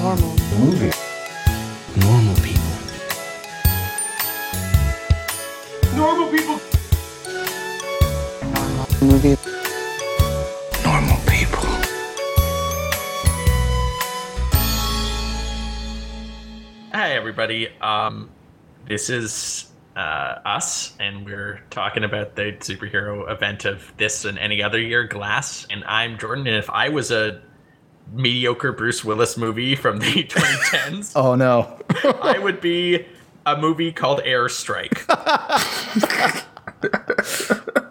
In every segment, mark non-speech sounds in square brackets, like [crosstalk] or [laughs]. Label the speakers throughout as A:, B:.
A: Normal.
B: Movie.
C: Normal people.
B: Normal people.
A: Movie.
C: Normal people.
D: Hi, everybody. Um, this is uh, us, and we're talking about the superhero event of this and any other year, Glass. And I'm Jordan. And if I was a mediocre Bruce Willis movie from the [laughs] 2010s, [laughs]
E: Oh no.
D: I would be a movie called Airstrike. [laughs]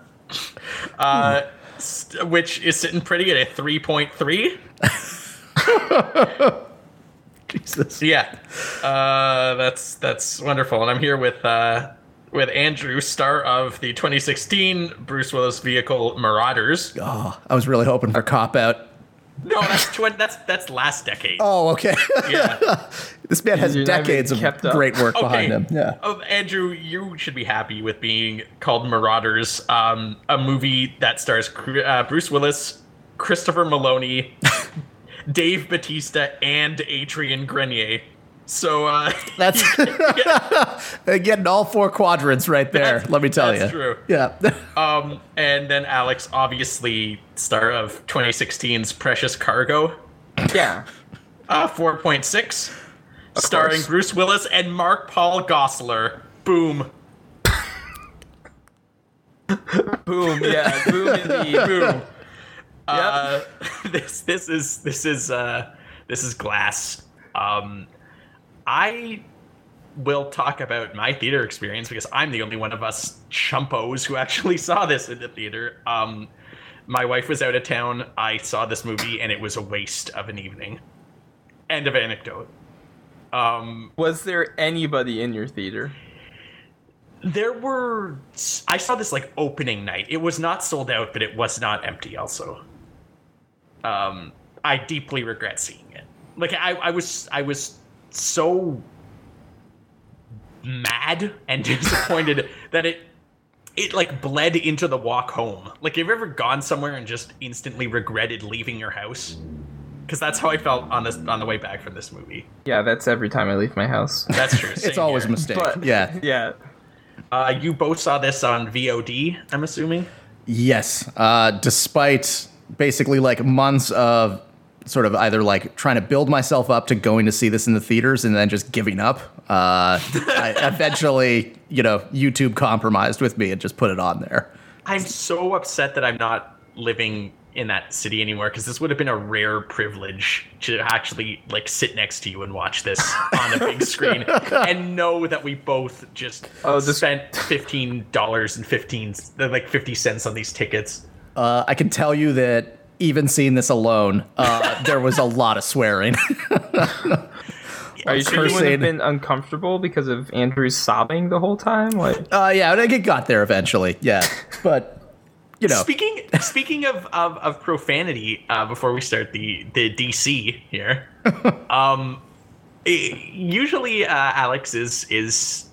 D: uh, st- which is sitting pretty at a 3.3.
E: Jesus.
D: Yeah, uh, that's that's wonderful, and I'm here with uh, with Andrew, star of the 2016 Bruce Willis vehicle Marauders.
E: Oh, I was really hoping for cop out.
D: No, that's tw- that's that's last decade.
E: Oh, okay.
D: Yeah. [laughs]
E: this man has
F: You're
E: decades of
F: kept up.
E: great work
D: Okay.
E: behind him. Yeah.
D: Oh, Andrew, you should be happy with being called Marauders, um, a movie that stars uh, Bruce Willis, Christopher Meloni, [laughs] Dave Bautista, and Adrian Grenier. So uh, [laughs]
E: That's [laughs] getting all four quadrants right there.
D: That's-
E: let me tell
D: that's
E: you.
D: That's true.
E: Yeah. [laughs]
D: Um, and then Alex, obviously star of 2016's Precious Cargo,
F: Yeah.
D: uh, 4.6, starring
F: course.
D: Bruce Willis and Mark Paul Gosselaar. Boom.
F: Boom. Yeah. Boom indeed.
D: Boom. Uh, this this is this is uh, this is Glass. Um, I will talk about my theater experience because I'm the only one of us chumpos who actually [laughs] saw this in the theater. Um, my wife was out of town. I saw this movie and it was a waste of an evening. End of anecdote. Um,
F: Was there anybody in your theater?
D: there were. I saw this like opening night. It was not sold out, but it was not empty. Also, um, I deeply regret seeing it. Like I, I was, I was so mad and [laughs] disappointed that it it like bled into the walk home. Like, have you ever gone somewhere and just instantly regretted leaving your house? Because that's how I felt on this on the way back from this movie.
F: Yeah, that's every time I leave my house. [laughs]
D: That's true.
E: it's
D: same
E: always a mistake.
F: But-
E: yeah. [laughs]
F: yeah.
D: Uh, you both saw this on VOD, I'm assuming.
E: Yes. Uh, despite basically like months of sort of either like trying to build myself up to going to see this in the theaters and then just giving up, uh, I eventually, you know, YouTube compromised with me and just put it on there.
D: I'm so upset that I'm not living in that city anymore because this would have been a rare privilege to actually like sit next to you and watch this on a big screen and know that we both just
F: Oh, this-
D: spent fifteen dollars and fifteen like fifty cents on these tickets.
E: Uh, I can tell you that even seeing this alone, uh, there was a lot of swearing.
F: Are you sure you wouldn't have been uncomfortable because of Andrew's sobbing the whole time? Like,
E: uh, yeah, I think it got there eventually. Yeah. But, you know,
D: Speaking speaking of of, of profanity, uh, before we start the the DC here, [laughs] um, eh, usually uh, Alex is is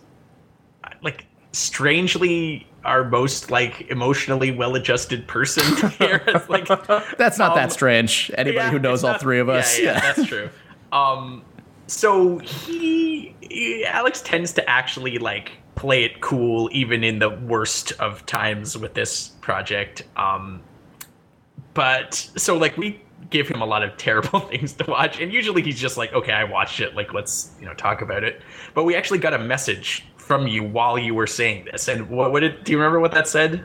D: uh, like strangely our most like emotionally well adjusted person [laughs] here. It's like [laughs]
E: that's not
D: um,
E: that strange. Anybody
D: yeah,
E: who knows all
D: not-
E: three of us.
D: Yeah, yeah, that's true. Um, so he, he- Alex tends to actually like play it cool even in the worst of times with this project. Um, but so like we give him a lot of terrible [laughs] things to watch, and usually he's just like, okay, I watched it. Like let's you know talk about it. But we actually got a message from you while you were saying this, and what, what did do you remember what that said?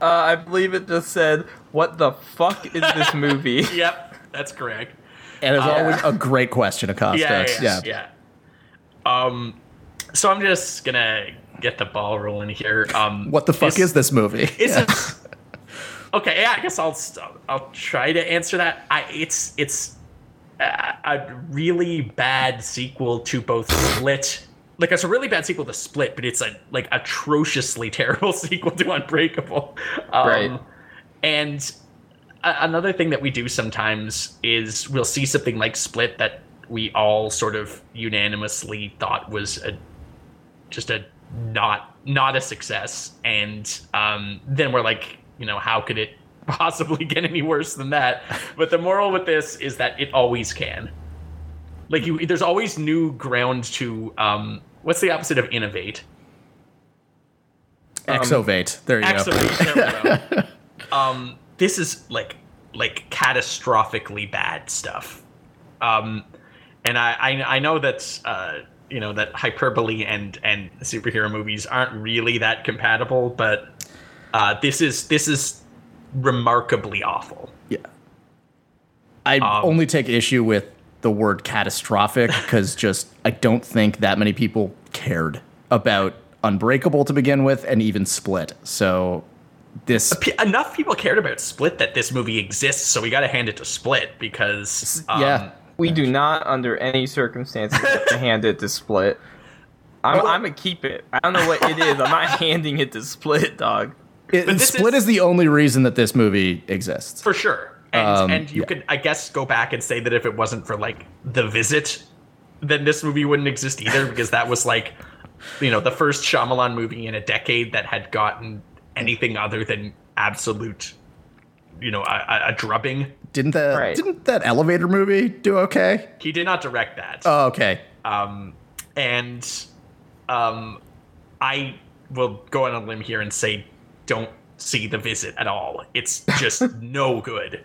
F: uh, I believe it just said, "What the fuck is this [laughs] movie?"
D: Yep, that's correct.
E: And it's
D: Uh,
E: always a great question, Acosta.
D: yeah, yeah, yeah. Um, so I'm just gonna get the ball rolling here. Um,
E: What the fuck is this movie? [laughs]
D: Is it? Okay, yeah, I guess I'll I'll try to answer that. I it's it's a, a really bad sequel to both Split. Like it's a really bad sequel to Split, but it's a like atrociously [laughs] terrible sequel to Unbreakable. Um,
F: Right.
D: And a- another thing that we do sometimes is we'll see something like Split that we all sort of unanimously thought was a just a not not a success and um, then we're like you know how could it [laughs] possibly get any worse than that but the moral with this is that it always can like you there's always new ground to um what's the opposite of innovate
E: Exovate. There you go.
D: There we go. [laughs] um, this is like like catastrophically bad stuff. Um, and I, I I know that uh, you know that hyperbole and and superhero movies aren't really that compatible, but uh, this is this is remarkably awful.
E: Yeah. I
D: Um,
E: only take issue with the word catastrophic because just I don't think that many people cared about Unbreakable to begin with and even Split. So this
D: enough people cared about Split that this movie exists, so we got to hand it to Split because um,
E: yeah.
F: We do not, under any circumstances, [laughs] have to hand it to Split. I'm,
D: Well-
F: I'm gonna keep it. I don't know what it is. I'm not [laughs] handing it to Split, dog.
E: it-
D: but
E: Split
D: is-
E: is, the only reason that this movie exists.
D: for sure. And
E: Um,
D: and you
E: yeah.
D: could I guess go back and say that if it wasn't for like The Visit, then this movie wouldn't exist either because that was like you know the first Shyamalan movie in a decade that had gotten anything other than absolute you know a, a- a drubbing.
E: Didn't that
F: Right.
E: didn't that elevator movie do okay?
D: He did not direct that.
E: Oh, okay.
D: um, and um, I will go on a limb here and say, don't see the visit at all. It's just [laughs] no good.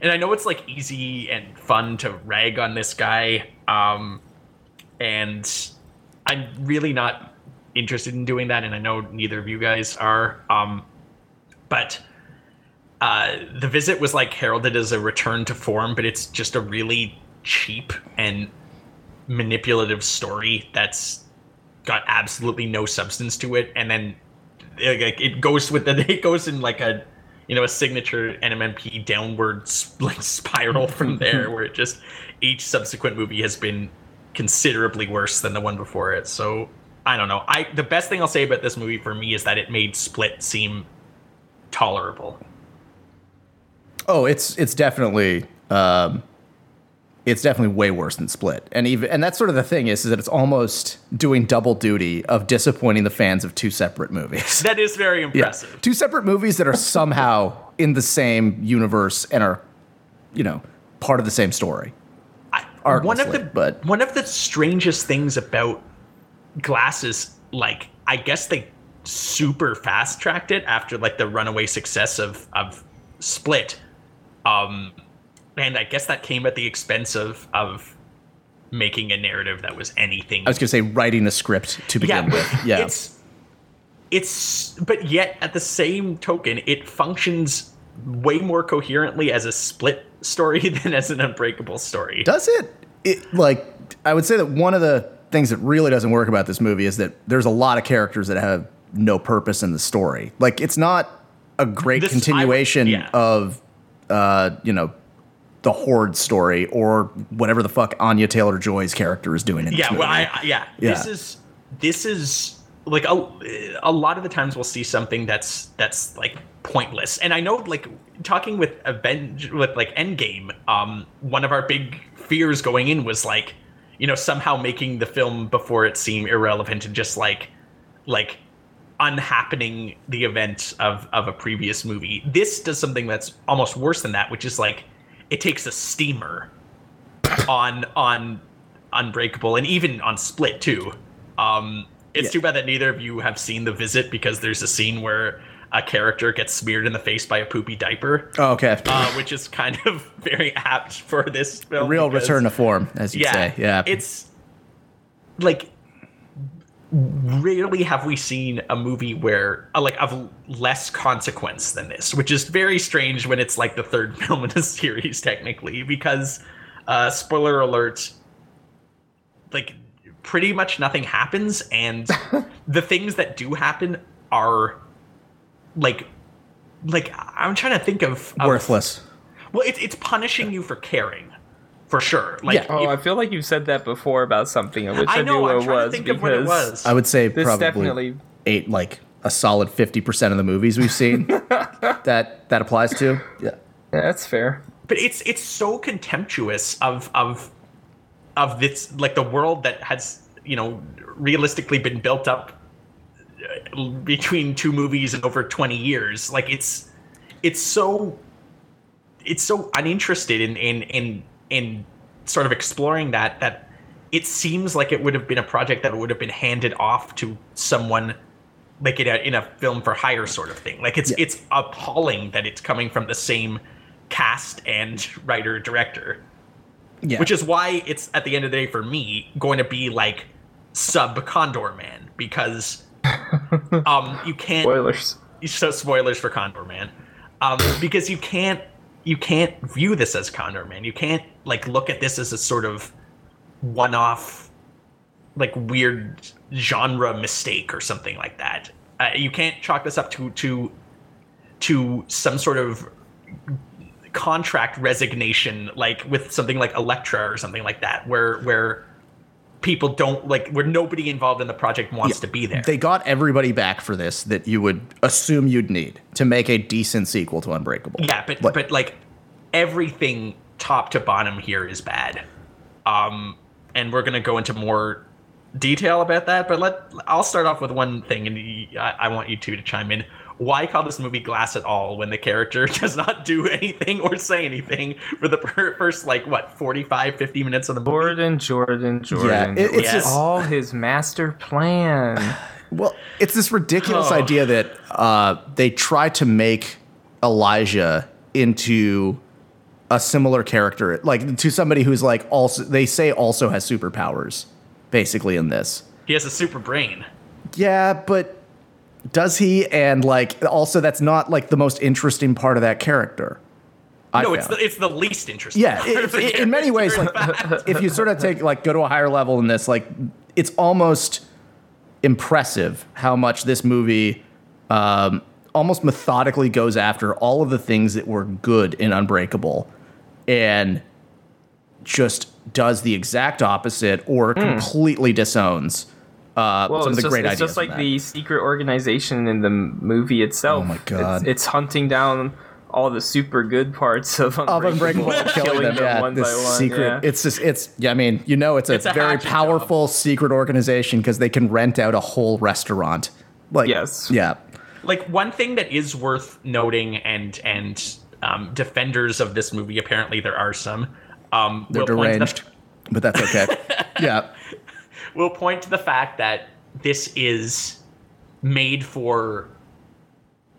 D: And I know it's like easy and fun to rag on this guy, um, and I'm really not interested in doing that. And I know neither of you guys are. Um, but uh, the visit was like heralded as a return to form, but it's just a really cheap and manipulative story that's got absolutely no substance to it, and then it, goes with the [laughs] it goes in like a you know a signature NMNP downward like spiral from [laughs] there, where it just each subsequent movie has been considerably worse than the one before it. So I don't know. I the best thing I'll say about this movie for me is that it made Split seem tolerable.
E: Oh, it's it's definitely um, it's definitely way worse than Split, and even and that's sort of the thing is, is that it's almost doing double duty of disappointing the fans of two separate movies.
D: That is very [laughs] impressive.
E: Two separate movies that are somehow in the same universe and are, you know, part of the same story.
D: I- one of the
E: but-
D: one of the strangest things about glasses like i guess they super fast tracked it after like the runaway success of of split um and i guess that came at the expense of of making a narrative that was anything
E: I was going to say writing a script to begin
D: yeah,
E: with. Yeah,
D: It's it's but yet at the same token, it functions way more coherently as a split story [laughs] than as an unbreakable story.
E: Does it? It like I would say that one of the things that really doesn't work about this movie is that there's a lot of characters that have no purpose in the story. Like it's not a great
D: This- I
E: continuation
D: yeah.
E: of uh, you know, the Horde story or whatever the fuck Anya Taylor Joy's character is doing in this
D: yeah,
E: movie.
D: well, I, I- yeah, This is this is like a, a lot of the times we'll see something that's that's like pointless. And I know like talking with Avenge with like Endgame, um, one of our big fears going in was like, you know, somehow making the film before it seem irrelevant and just like like unhappening the event of of a previous movie. This does something that's almost worse than that, which is like it takes a steamer on on Unbreakable and even on Split too. Um, it's
E: Yeah.
D: too bad that neither of you have seen The Visit because there's a scene where a character gets smeared in the face by a poopy diaper,
E: Oh, okay.
D: uh, which is kind of [laughs] very apt for this
E: a
D: film.
E: real
D: because-
E: return to form, as you
D: yeah,
E: say. Yeah.
D: It's like rarely have we seen a movie where uh, like of less consequence than this, which is very strange when it's like the third [laughs] film in a series technically because uh spoiler alert like pretty much nothing happens and [laughs] the things that do happen are like like I'm trying to think of, of
E: worthless.
D: well, it's it's punishing you for caring, for sure. Like,
E: Yeah.
F: Oh,
D: if-
F: I feel like you've said that before about something. I wish I,
D: I know.
F: knew
D: I'm
F: what it was
D: to think of what it was.
E: I would say
F: This
E: probably
F: definitely
E: eight like a solid 50% of the movies we've seen [laughs] that that applies to. Yeah.
F: Yeah, that's fair.
D: but it's it's so contemptuous of of of this like the world that has you know realistically been built up uh, between two movies in over 20 years like it's it's so it's so uninterested in in in in sort of exploring that that it seems like it would have been a project that would have been handed off to someone like in a in a film for hire sort of thing. Like it's
E: Yeah.
D: it's appalling that it's coming from the same cast and writer director.
E: Yeah.
D: Which is why it's at the end of the day for me going to be like sub Condorman because [laughs] um you can't
F: Spoilers.
D: so spoilers for Condorman, um, because you can't you can't view this as Condorman. You can't like look at this as a sort of one-off, like weird genre mistake or something like that. Uh, you can't chalk this up to to to some sort of contract resignation, like with something like Elektra or something like that, where where people don't like where nobody involved in the project wants to be there.
E: They got everybody back for this that you would assume you'd need to make a decent sequel to Unbreakable.
D: Yeah, but
E: Like-
D: but like everything top to bottom here is bad. Um and we're going to go into more detail about that, but let I'll start off with one thing and I want you two to chime in. Why call this movie Glass at all when the character [laughs] does not do anything or say anything for the per- first like what 45 50 minutes of the movie?
F: Jordan, Jordan, Jordan.
E: it- it's
D: Yes.
E: just
F: all his master plan. [sighs]
E: well, it's this ridiculous
D: Oh.
E: idea that uh, they try to make Elijah into a similar character, like to somebody who's like also they say also has superpowers, basically in this.
D: He has a super brain.
E: Yeah, but does he? And like also that's not like the most interesting part of that character. I
D: no, it's the, it's the least interesting.
E: Yeah, it,
D: of the
E: it- in many ways, like [laughs] if you sort of take like go to a higher level in this, like it's almost impressive how much this movie um, almost methodically goes after all of the things that were good in Unbreakable, and just does the exact opposite or completely disowns uh,
F: Well,
E: some of
F: it's
E: the
F: just,
E: great
F: it's
E: ideas.
F: just like
E: that.
F: the secret organization in the movie itself.
E: Oh my God.
F: It's, it's hunting down all the super good parts of
E: of Unbreakable,
F: and
E: killing them. Yeah,
F: one
E: this
F: by one.
E: secret.
F: yeah.
E: It's just it's. Yeah, I mean, you know, it's a,
D: It's a
E: very
D: hatchet
E: powerful secret organization because they can rent out a whole restaurant. Like,
F: Yes.
E: yeah,
D: like one thing that is worth noting and and um, defenders of this movie apparently there are some um
E: they're
D: will point
E: deranged, but that's okay. [laughs] yeah,
D: will point to the fact that this is made for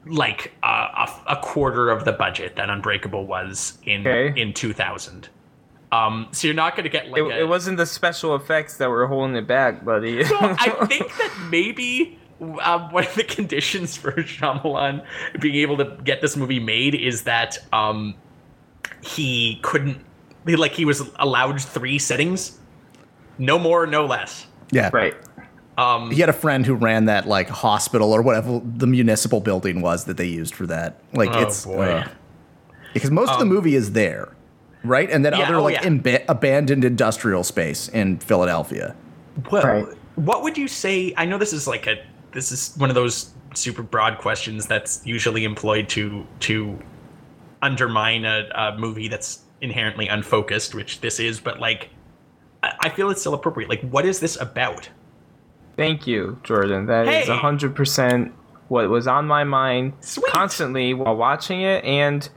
D: like a, a, a quarter of the budget that Unbreakable was in
F: Okay.
D: in 2000. Um, so you're not going to get like
F: It,
D: a-
F: it wasn't the special effects that were holding it back, buddy. [laughs]
D: So I [laughs] think that maybe um, one of the conditions for Shyamalan being able to get this movie made is that um, he couldn't, like, he was allowed three settings, no more, no less.
E: yeah.
F: right.
D: Um,
E: He had a friend who ran that like hospital or whatever the municipal building was that they used for that. Like,
D: Oh,
E: it's
D: boy.
E: uh, because most of the movie is there, right? And then
D: Yeah,
E: other
D: oh,
E: like
D: yeah.
E: imba- abandoned industrial space in Philadelphia.
D: Well,
F: Right.
D: what would you say? I know this is like a this is one of those super broad questions that's usually employed to to undermine a, a movie that's inherently unfocused, which this is. But like, I, feel it's still appropriate. Like, what is this about?
F: Thank you, Jordan. That is
D: Hey.
F: a hundred percent what was on my mind
D: Sweet.
F: constantly while watching it, and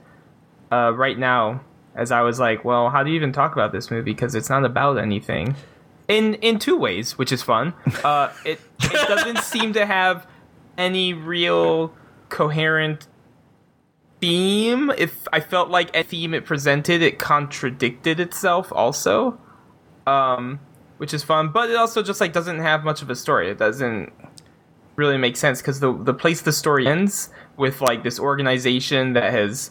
F: uh, right now, as I was like, "Well, how do you even talk about this movie? Because it's not about anything." In in two ways, which is fun. [laughs] Uh, it it doesn't seem to have any real coherent theme. If I felt like a theme it presented, it contradicted itself also um, which is fun. But it also just like doesn't have much of a story. It doesn't really make sense because the the place the story ends with like this organization that has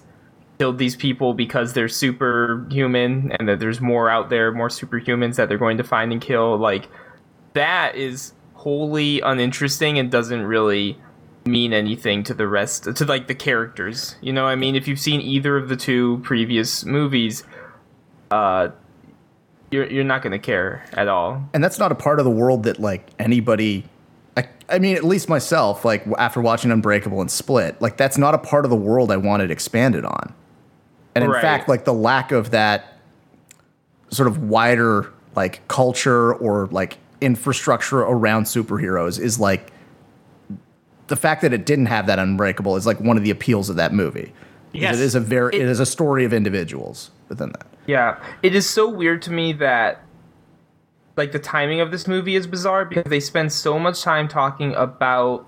F: killed these people because they're superhuman and that there's more out there, more superhumans that they're going to find and kill. Like that is wholly uninteresting and doesn't really mean anything to the rest to like the characters. You know I mean? If you've seen either of the two previous movies, uh you're you're not going to care at all.
E: and that's not a part of the world that like anybody I, I mean at least myself like after watching unbreakable and split like that's not a part of the world i wanted expanded on and in
F: Right.
E: fact like the lack of that sort of wider like culture or like infrastructure around superheroes is like the fact that it didn't have that unbreakable is like one of the appeals of that movie
D: Yes.
E: it is a very
D: It-
E: it is a story of individuals within that
F: Yeah, it is so weird to me that like the timing of this movie is bizarre because they spend so much time talking about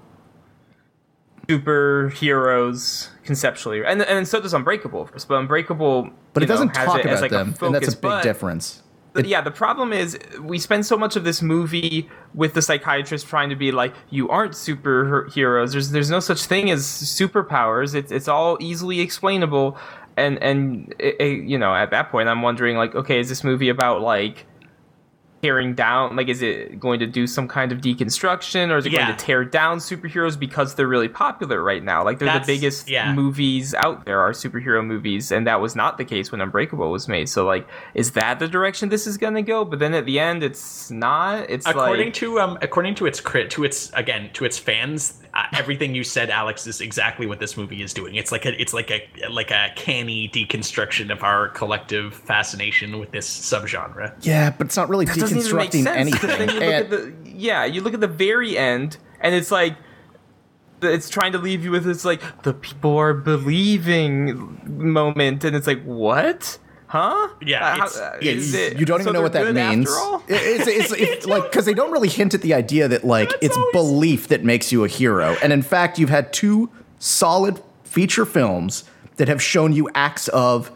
F: superheroes conceptually, and and so does Unbreakable, of course. But Unbreakable,
E: But it doesn't talk
F: it
E: about
F: like,
E: them, and that's a big
F: but-
E: difference.
F: but yeah, the problem is we spend so much of this movie with the psychiatrist trying to be like, you aren't superheroes. There's there's no such thing as superpowers. It's it's all easily explainable, and and it, it- you know at that point I'm wondering like, okay, is this movie about like tearing down? Like, is it going to do some kind of deconstruction, or is it
D: Yeah.
F: going to tear down superheroes because they're really popular right now? Like, they're
D: That's-
F: the biggest
D: yeah.
F: movies out there are superhero movies, and that was not the case when Unbreakable was made. So, like, is that the direction this is going to go? But then at the end, it's not. It's
D: according
F: like
D: to um according to its crit to its again to its fans uh, everything you said alex is exactly what this movie is doing it's like a it's like a like a canny deconstruction of our collective fascination with this subgenre
E: Yeah, but it's not really
F: it doesn't even make
E: deconstructing anything.
F: you look
E: And-
F: at the yeah, you look at the very end, and it's like. It's trying to leave you with this like the people are believing moment, and it's like what, huh?
D: Yeah,
F: Uh, how-
D: it's-
F: uh, is
E: you,
F: it-
E: you don't
F: so
E: even know what that means. It's, it's, it's [laughs] like because they don't really hint at the idea that like
D: That's
E: it's
D: always-
E: belief that makes you a hero, and in fact, you've had two solid feature films that have shown you acts of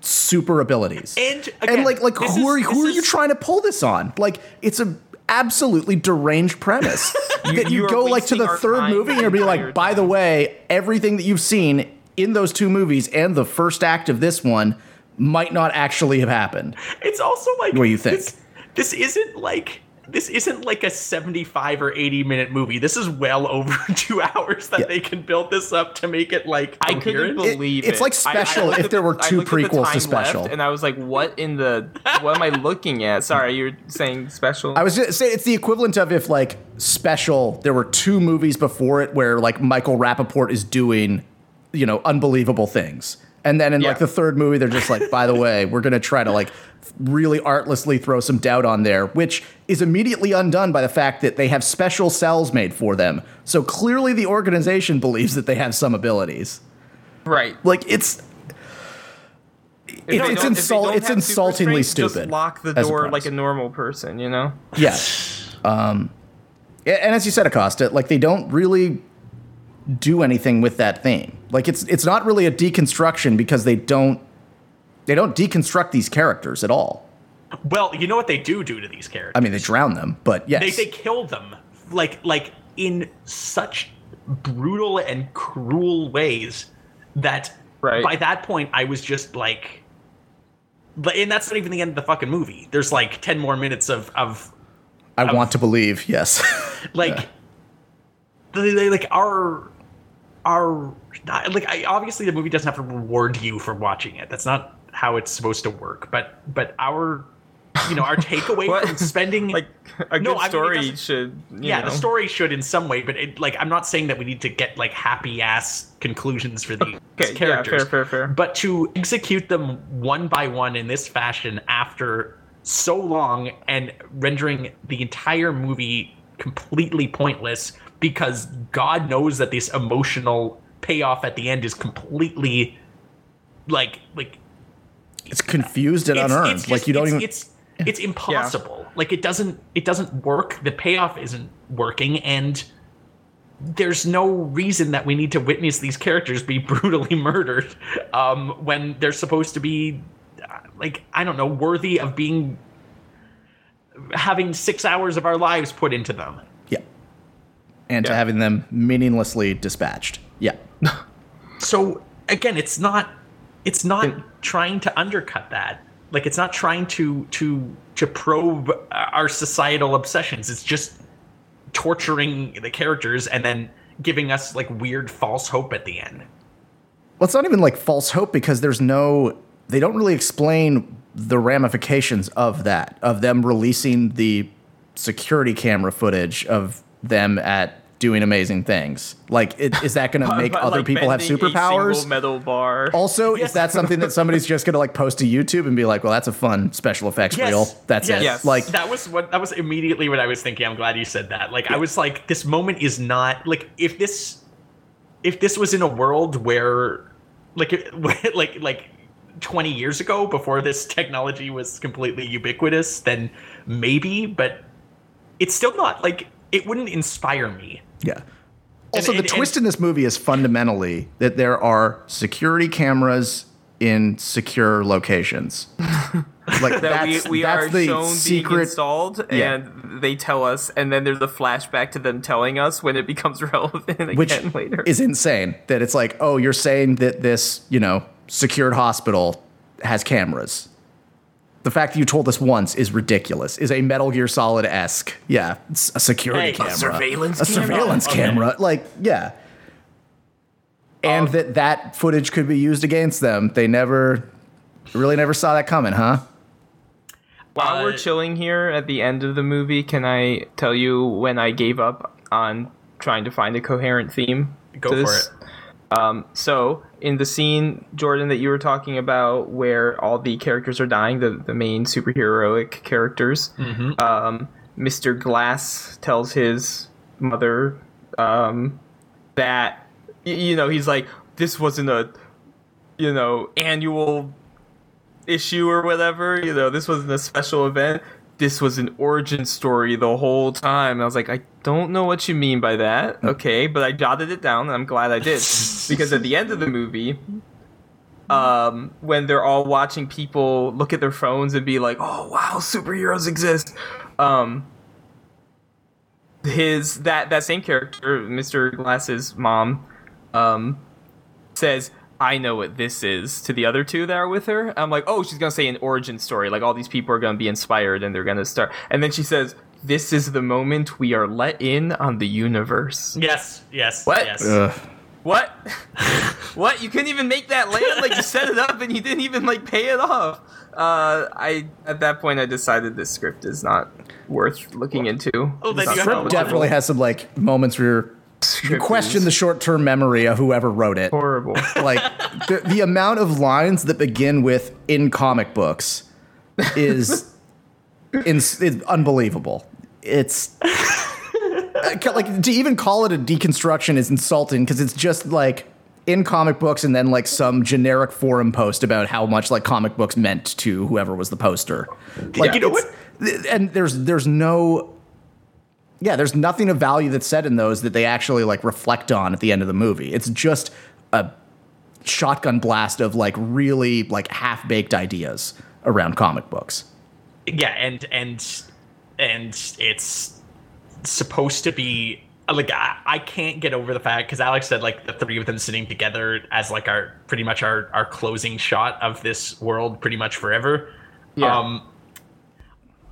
E: super abilities.
D: And, again,
E: and like like who
D: is-
E: are who are you trying to pull this on? Like it's a absolutely deranged premise [laughs] that you,
F: you
E: go like to the third movie and you'll be like, by the way, everything that you've seen in those two movies and the first act of this one might not actually have happened.
D: it's also like
E: What do you think?
D: this, this isn't like this isn't like a 75 or 80 minute movie this is well [laughs] over two hours that
E: Yeah.
D: they can build this up to make it like
F: I couldn't
D: coherent.
E: It-
F: believe
E: it's
F: it.
E: like
F: I- I
E: Special if
F: at
E: there were two
F: looked at the
E: prequels to Special.
F: left, and I was like, "What in the? what am I looking at?" Sorry, you're saying Special.
E: I was gonna say it's the equivalent of if like special there were two movies before it where like Michael Rapaport is doing, you know, unbelievable things. And then in
F: Yeah.
E: like the third movie, they're just like, by the way, we're gonna try to like really artlessly throw some doubt on there, which is immediately undone by the fact that they have special cells made for them. So clearly the organization believes that they have some abilities.
F: right.
E: Like it's
F: If
E: It's-
F: they
E: it's
F: don't- if they
E: insult- it's insultingly stupid
F: Just lock the
E: as a
F: door like a normal person, you know.
E: Yeah. Um, and as you said, Acosta, like they don't really do anything with that theme. Like it's it's not really a deconstruction because they don't they don't deconstruct these characters at all.
D: well you know what they do do to these characters
E: I mean, they drown them, but yes,
D: they, they kill them like like in such brutal and cruel ways that
F: Right.
D: by that point i was just like but and that's not even the end of the fucking movie there's like 10 more minutes of of
E: I want to believe. Yes, [laughs]
D: like they, they like our our like I, obviously the movie doesn't have to reward you for watching it that's not how it's supposed to work but but our you know our [laughs] takeaway from spending [laughs]
F: Like a
D: No,
F: good
D: I mean,
F: story should. You
D: yeah,
F: know.
D: the story should in some way, but it, like I'm not saying that we need to get like happy ass conclusions for these [laughs]
F: Okay, yeah,
D: characters.
F: fair, fair, fair.
D: But to execute them one by one in this fashion after so long and rendering the entire movie completely pointless because God knows that this emotional payoff at the end is completely like like
E: it's confused and
D: it's,
E: unearned.
D: it's
E: like you don't
D: it's,
E: even.
D: It's it's impossible. Like it doesn't it doesn't work. The payoff isn't working, and there's no reason that we need to witness these characters be [laughs] brutally murdered um, when they're supposed to be uh, like I don't know worthy of being having six hours of our lives put into them.
E: Yeah, and to having them meaninglessly dispatched. Yeah, [laughs]
D: so again it's not it's not trying to undercut that. Like it's not trying to to to probe our societal obsessions. It's just torturing the characters and then giving us like weird false hope at the end.
E: Well, it's not even like false hope because there's no, they don't really explain the ramifications of that, of them releasing the security camera footage of them at doing amazing things. Like, it, is that going [laughs] to make other
F: like,
E: people have superpowers?
F: metal bar.
E: Also,
D: Yes.
E: is that something that somebody's just going to like post to YouTube and be like, well, that's a fun special effects reel. That's it.
F: Yes.
E: Like,
D: that was what that was immediately what i was thinking i'm glad you said that like i was like this moment is not like if this if this was in a world where like [laughs] like like 20 years ago before this technology was completely ubiquitous, then maybe, but it's still not like it wouldn't inspire me.
E: Yeah. Also,
D: and-
E: the twist in this movie is fundamentally that there are security cameras in secure locations. [laughs] Like
F: that
E: that's,
F: we, we
E: that's
F: are
E: the
F: shown being
E: secret.
F: installed
E: Yeah.
F: and they tell us and then there's a flashback to them telling us when it becomes [laughs] relevant again
E: which
F: later
E: is insane. That it's like, oh, you're saying that this, you know, secured hospital has cameras. The fact that you told us once is ridiculous. Is a Metal Gear Solid esque, yeah, it's a security
D: Hey, a
E: camera,
F: surveillance
E: a
F: camera?
E: surveillance
D: Okay.
E: camera, like yeah. And
F: Um,
E: that that footage could be used against them. They never, really, never saw that coming, huh?
F: while we're
D: Uh,
F: chilling here at the end of the movie can i tell you when i gave up on trying to find a coherent theme
D: Go for
F: this?
D: it.
F: Um, so in the scene, Jordan, that you were talking about, where all the characters are dying, the the main superheroic characters, um, Mr. Glass tells his mother um, that you know he's like, this wasn't a you know annual issue or whatever. You know, this wasn't a special event. This was an origin story the whole time. And I was like, I don't know what you mean by that. Okay, but I jotted it down, and I'm glad I did [laughs] because at the end of the movie, um, when they're all watching people look at their phones and be like, "Oh wow, superheroes exist," um, his that that same character, Mr. Glass's mom, um, says, I know what this is to the other two that are with her. I'm like, oh, she's gonna say an origin story. Like all these people are gonna be inspired and they're gonna start. And then she says, This is the moment we are let in on the universe.
D: Yes, yes,
F: What?
D: yes.
E: Ugh.
F: What? [laughs] what? You couldn't even make that land? Like you set it up and you didn't even like pay it off. Uh, I at that point I decided this script is not worth looking into.
D: Oh, then
F: It's
D: you
F: not
D: have to
E: Definitely has some like moments where you're, you question the short term memory of whoever wrote it.
F: horrible. [laughs]
E: like the, the amount of lines that begin with in comic books is [laughs] unbelievable. It's like to even call it a deconstruction is insulting because it's just like in comic books and then like some generic forum post about how much like comic books meant to whoever was the poster. Like
D: You know
E: th- and there's there's no yeah, there's nothing of value that's said in those that they actually like reflect on at the end of the movie. It's just a shotgun blast of like really like half baked ideas around comic books.
D: yeah and and and it's supposed to be like I, I can't get over the fact because alex said like the three of them sitting together as like our pretty much our our closing shot of this world pretty much forever
F: Yeah.
D: um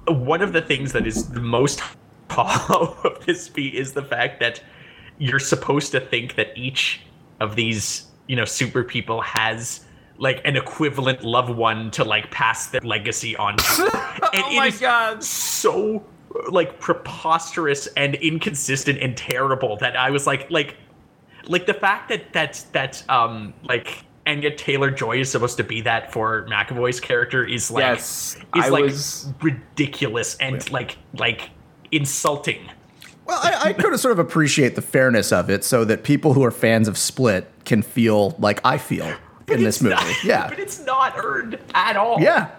D: one of the things that is the most hollow [laughs] of this beat is the fact that you're supposed to think that each of these you know super people has like an equivalent loved one to like pass their legacy on. [laughs] And
F: oh
D: it
F: my
D: is
F: god.
D: so like preposterous and inconsistent and terrible that I was like like like the fact that that that um like Anya Taylor Joy is supposed to be that for McAvoy's character is like
F: Yes,
D: is
F: I
D: like
F: was-
D: ridiculous and like like insulting.
E: Well, I, I could have sort of appreciate the fairness of it so that people who are fans of Split can feel like I feel in this movie.
D: not-
E: yeah. [laughs]
D: but it's not earned at all.
E: Yeah.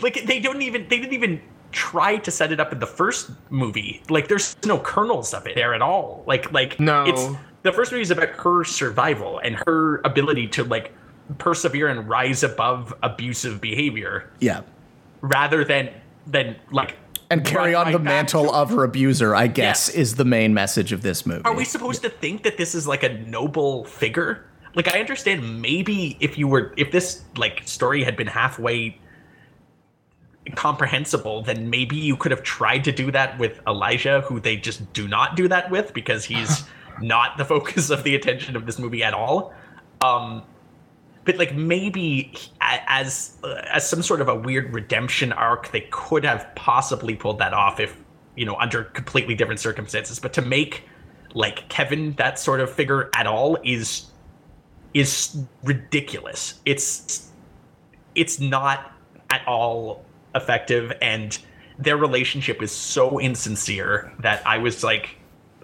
D: like they don't even they didn't even try to set it up in the first movie like there's no kernels of it there at all like like
F: No.
D: it's the first movie is about her survival and her ability to like persevere and rise above abusive behavior
E: Yeah.
D: rather than than like
E: And carry on the
D: right
E: mantle
D: to-
E: of her abuser, I guess,
D: Yes.
E: is the main message of this movie.
D: Are we supposed to think that this is like a noble figure? Like I understand maybe if you were if this like story had been halfway comprehensible, then maybe you could have tried to do that with Elijah, who they just do not do that with because he's [laughs] not the focus of the attention of this movie at all. Um but like maybe as uh, as some sort of a weird redemption arc they could have possibly pulled that off if you know under completely different circumstances. But to make like kevin that sort of figure at all is is ridiculous. It's it's not at all effective and their relationship is so insincere that i was like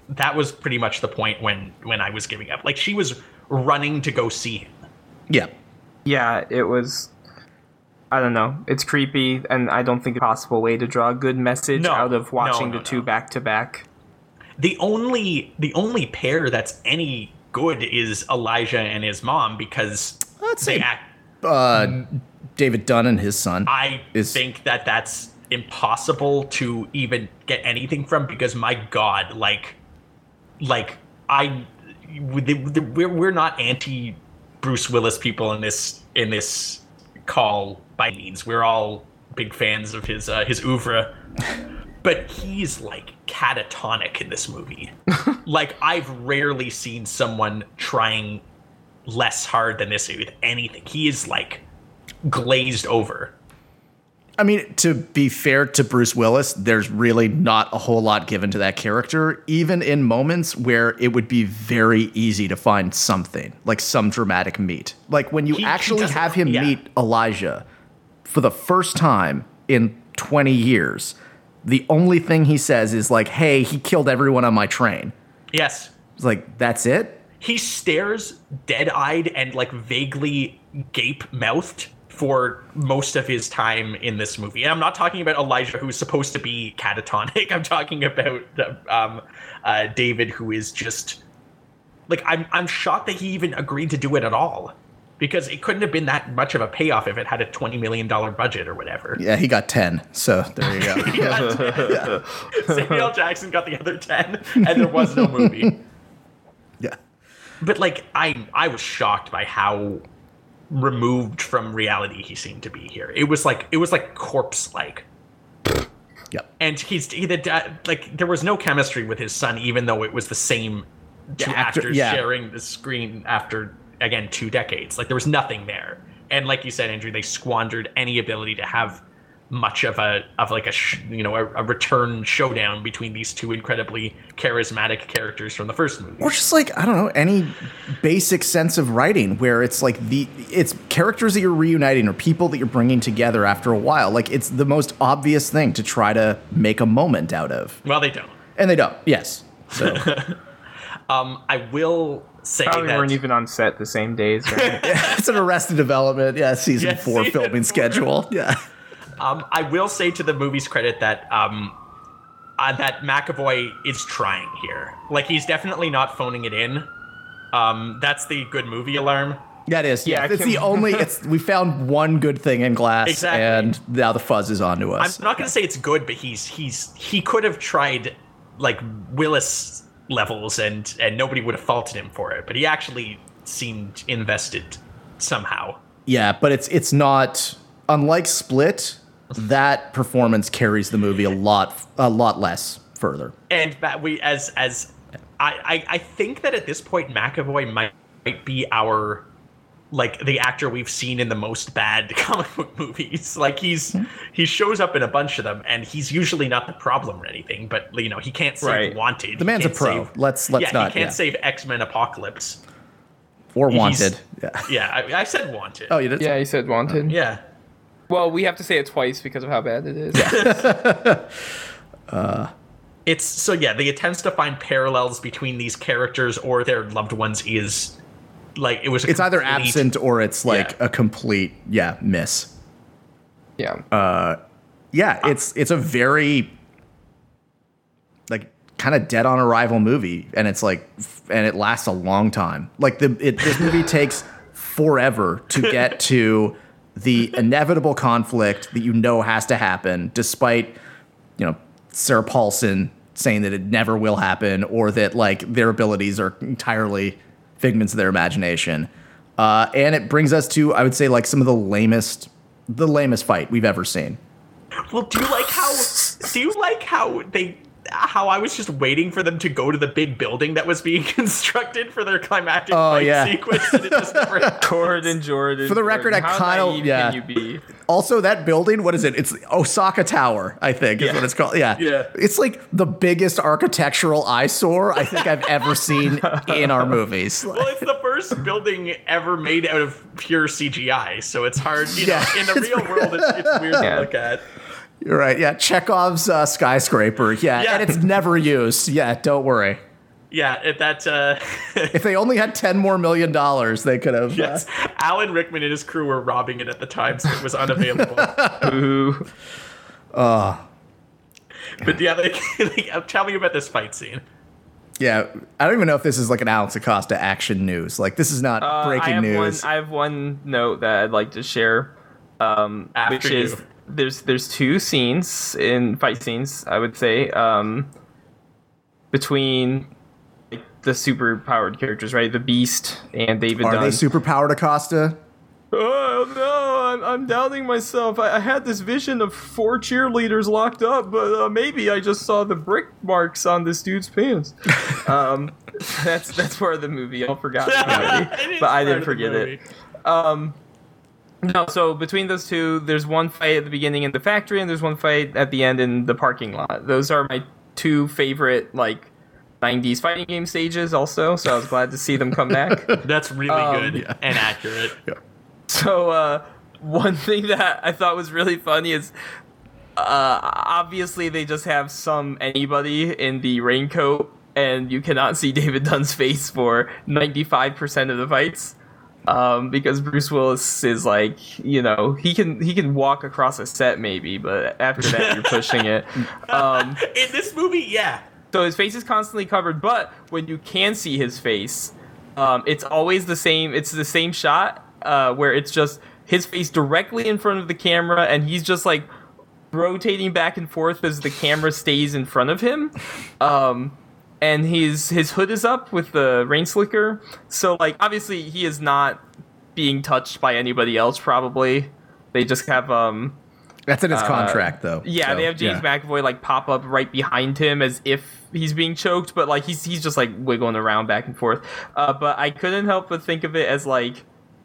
D: that was pretty much the point when when i was giving up. Like she was running to go see him
E: yeah.
F: yeah, it was. I don't know. It's creepy, and I don't think a possible way to draw a good message
D: No,
F: out of watching
D: no,
F: the two back to back.
D: the only the only pair that's any good is Elijah and his mom because
E: Let's
D: they
E: say
D: act.
E: uh, David Dunn and his son.
D: I
E: is-
D: think that that's impossible to even get anything from because my god, like, like I, we're we're not anti Bruce Willis people in this in this call by means. We're all big fans of his uh, his oeuvre, [laughs] but he's like catatonic in this movie. [laughs] like I've rarely seen someone trying less hard than this with anything. He is like glazed over.
E: I mean, to be fair to Bruce Willis, there's really not a whole lot given to that character, even in moments where it would be very easy to find something, like some dramatic meet. Like when you
D: He- he
E: actually
D: doesn't-
E: have him
D: yeah.
E: meet Elijah for the first time in 20 years, the only thing he says is like, hey, he killed everyone on my train.
D: Yes.
E: It's like, that's it?
D: He stares dead eyed and like vaguely gape mouthed for most of his time in this movie. And I'm not talking about Elijah, who's supposed to be catatonic. [laughs] I'm talking about um, uh, David, who is just like I'm. I'm shocked that he even agreed to do it at all, because it couldn't have been that much of a payoff if it had a 20 million dollar budget or whatever.
E: Yeah, he got 10. So there you go. [laughs] [laughs]
D: Samuel Jackson got the other 10, and there was no movie.
E: yeah.
D: but like I I was shocked by how removed from reality he seemed to be here. It was like it was like corpse like. [laughs]
E: Yep.
D: And he's he, the dad, like there was no chemistry with his son, even though it was the same two
E: actor-
D: actors
E: yeah.
D: sharing the screen after again two decades. Like there was nothing there. And like you said, Andrew, they squandered any ability to have much of a of like a sh- you know a, a return showdown between these two incredibly charismatic characters from the first movie.
E: or just like i don't know any basic sense of writing where it's like the it's characters that you're reuniting or people that you're bringing together after a while like it's the most obvious thing to try to make a moment out of
D: Well, they don't.
E: and they don't yes so [laughs]
D: Um, I will say
F: Probably
D: that
F: weren't even on set the same days. Right? [laughs]
E: it's an arrested development yeah season
D: Yeah,
E: four
D: season
E: filming
D: four.
E: schedule yeah
D: um, I will say to the movie's credit that um, uh, that McAvoy is trying here. Like he's definitely not phoning it in. Um, that's the good movie alarm.
E: That is, yeah,
F: Yeah,
E: it's the only it's [laughs] we found one good thing in glass
D: Exactly.
E: and now the fuzz is onto us.
D: I'm
E: us
D: not gonna say it's good, but he's he's he could have tried like Willis levels, and and nobody would have faulted him for it. But he actually seemed invested somehow.
E: yeah but it's it's not unlike split that performance carries the movie a lot a lot less further
D: and that we as as I, I I think that at this point McAvoy might, might be our like the actor we've seen in the most bad [laughs] comic book movies. Like he's he shows up in a bunch of them, and he's usually not the problem or anything. But you know he can't save
F: Right.
D: Wanted.
E: The man's a pro.
D: save-
E: Let's- let's
D: yeah,
E: not-
D: He can't
E: yeah.
D: save X Men Apocalypse.
E: or
D: He's-
E: wanted yeah
D: Yeah, I, I said Wanted.
E: oh you did
F: yeah, he said wanted.
D: yeah.
F: Well, we have to say it twice because of how bad it is. [laughs] [laughs]
D: Uh, it's so yeah. The attempts to find parallels between these characters or their loved ones is like it was. A
E: it's either absent or it's like
D: Yeah.
E: a complete yeah miss
F: yeah.
E: Uh, yeah it's it's a very like kind of dead on arrival movie and it's like and it lasts a long time like the it, this movie [laughs] takes forever to get to the inevitable conflict that you know has to happen despite you know sarah paulson saying that it never will happen or that like their abilities are entirely figments of their imagination uh, and it brings us to i would say like some of the lamest the lamest fight we've ever seen
D: Well, do you like how? do you like how they? How I was just waiting for them to go to the big building that was being [laughs] constructed for their climactic
E: Oh,
D: fight
E: yeah.
D: sequence, and it just never. [laughs]
F: Jordan, Jordan.
E: For the record,
F: Jordan,
E: I
F: how
E: kinda- yeah.
F: Can you be?
E: Also, that building, what is it? It's Osaka Tower, I think, is what it's called. Yeah.
D: Yeah.
E: It's like the biggest architectural eyesore I think I've ever seen in our movies. [laughs]
D: Well, it's the first building ever made out of pure CGI, so it's hard. You
E: Yeah,
D: know, in the real world, it's, it's weird
F: Yeah.
D: to look at.
E: You're right. Yeah. Chekhov's uh, skyscraper. Yeah,
D: Yeah.
E: And it's never used. Yeah. Don't worry.
D: Yeah, if that. Uh, [laughs]
E: If they only had ten more million dollars, they could have. uh,
D: yes, Alan Rickman and his crew were robbing it at the time, so it was unavailable. [laughs]
F: Ooh.
D: but yeah, like, [laughs] like, uh, tell me about this fight scene.
E: yeah, I don't even know if this is like an Alex Acosta action news. Like this is not
F: Uh,
E: breaking
F: I have
E: news.
F: One, I have one note that I'd like to share, um,
D: After
F: which is
D: you.
F: There's there's two scenes in fight scenes. I would say um, between like, the super powered characters, right? The Beast and David
E: Are
F: Dunn.
E: they super powered Acosta?
F: Oh no, I'm, I'm doubting myself. I, I had this vision of four cheerleaders locked up, but uh, maybe I just saw the brick marks on this dude's pants. [laughs] um, that's that's part of the movie. I forgot [laughs] already, but I didn't forget
D: movie.
F: it. No, so between those two, there's one fight at the beginning in the factory, and there's one fight at the end in the parking lot. Those are my two favorite like. 90s fighting game stages also so i was glad to see them come back [laughs]
D: That's really
F: Um,
D: good and accurate.
F: So uh, one thing that I thought was really funny is uh, obviously they just have some anybody in the raincoat, and you cannot see [laughs] David Dunn's face for ninety five percent of the fights. Um, because Bruce Willis is like, you know, he can he can walk across a set maybe, but after that you're [laughs] pushing it. Um, [laughs]
D: In this movie, yeah.
F: so his face is constantly covered, but when you can see his face, um, it's always the same. It's the same shot uh, where it's just his face directly in front of the camera, and he's just like rotating back and forth as the camera stays in front of him. Um, and his his hood is up with the rain slicker, so like obviously he is not being touched by anybody else. Probably they just have um
E: That's in his contract, though.
F: Uh, yeah,
E: so,
F: they have James
E: yeah.
F: McAvoy like pop up right behind him as if he's being choked, but like he's he's just like wiggling around back and forth. Uh, but I couldn't help but think of it as like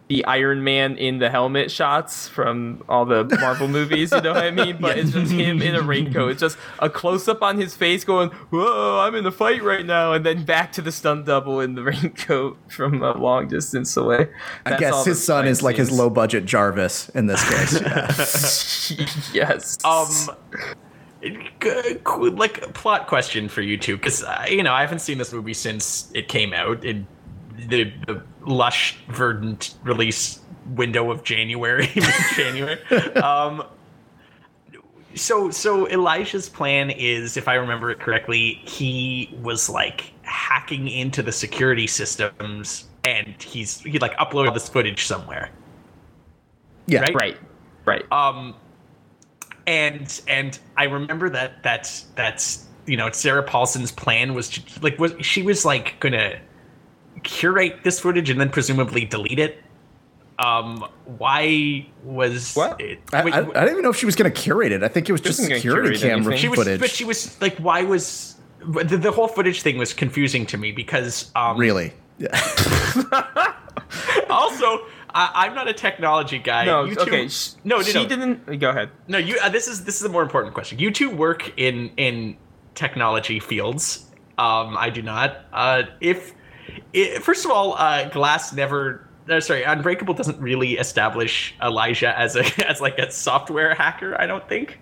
F: the Iron Man in the helmet shots from all the Marvel movies. You know what I mean? But it's just him in a raincoat. It's just a close up on his face, going, "Whoa, I'm in a fight right now," and then back to the stunt double in the [laughs] raincoat from a long distance away.
E: I
F: That's all
E: guess
F: the
E: his son
F: fight
E: is like his low budget Jarvis in this [laughs] case. [laughs]
F: yes.
D: Um, g- g- like plot question for you two, because uh, you know I haven't seen this movie since it came out in the, the lush, verdant release window of January. [laughs] January. Um, so so Elijah's plan is, if I remember it correctly, he was like hacking into the security systems, and he's he like uploaded this footage somewhere.
E: yeah,
D: Right?
F: right. Right.
D: um and and i remember that that's that's you know sarah paulson's plan was to, like was she was like gonna curate this footage and then presumably delete it um why was
F: What?
D: it
E: I,
D: wait,
E: I, I don't even know if she was going to curate it. I think it was just security camera
D: she was
E: footage.
D: but she was like why was the, the whole footage thing was confusing to me because um
E: really? Yeah. [laughs]
D: also I, i'm not a technology guy
F: no,
D: You two-
F: okay. sh-
D: no no
F: she
D: no.
F: didn't. Go ahead.
D: No, you. Uh, this is this is a more important question. You two work in in technology fields. Um, I do not. Uh, if, i first of all, uh, Glass never. Uh, sorry, Unbreakable doesn't really establish Elijah as a [laughs] as like a software hacker. I don't think.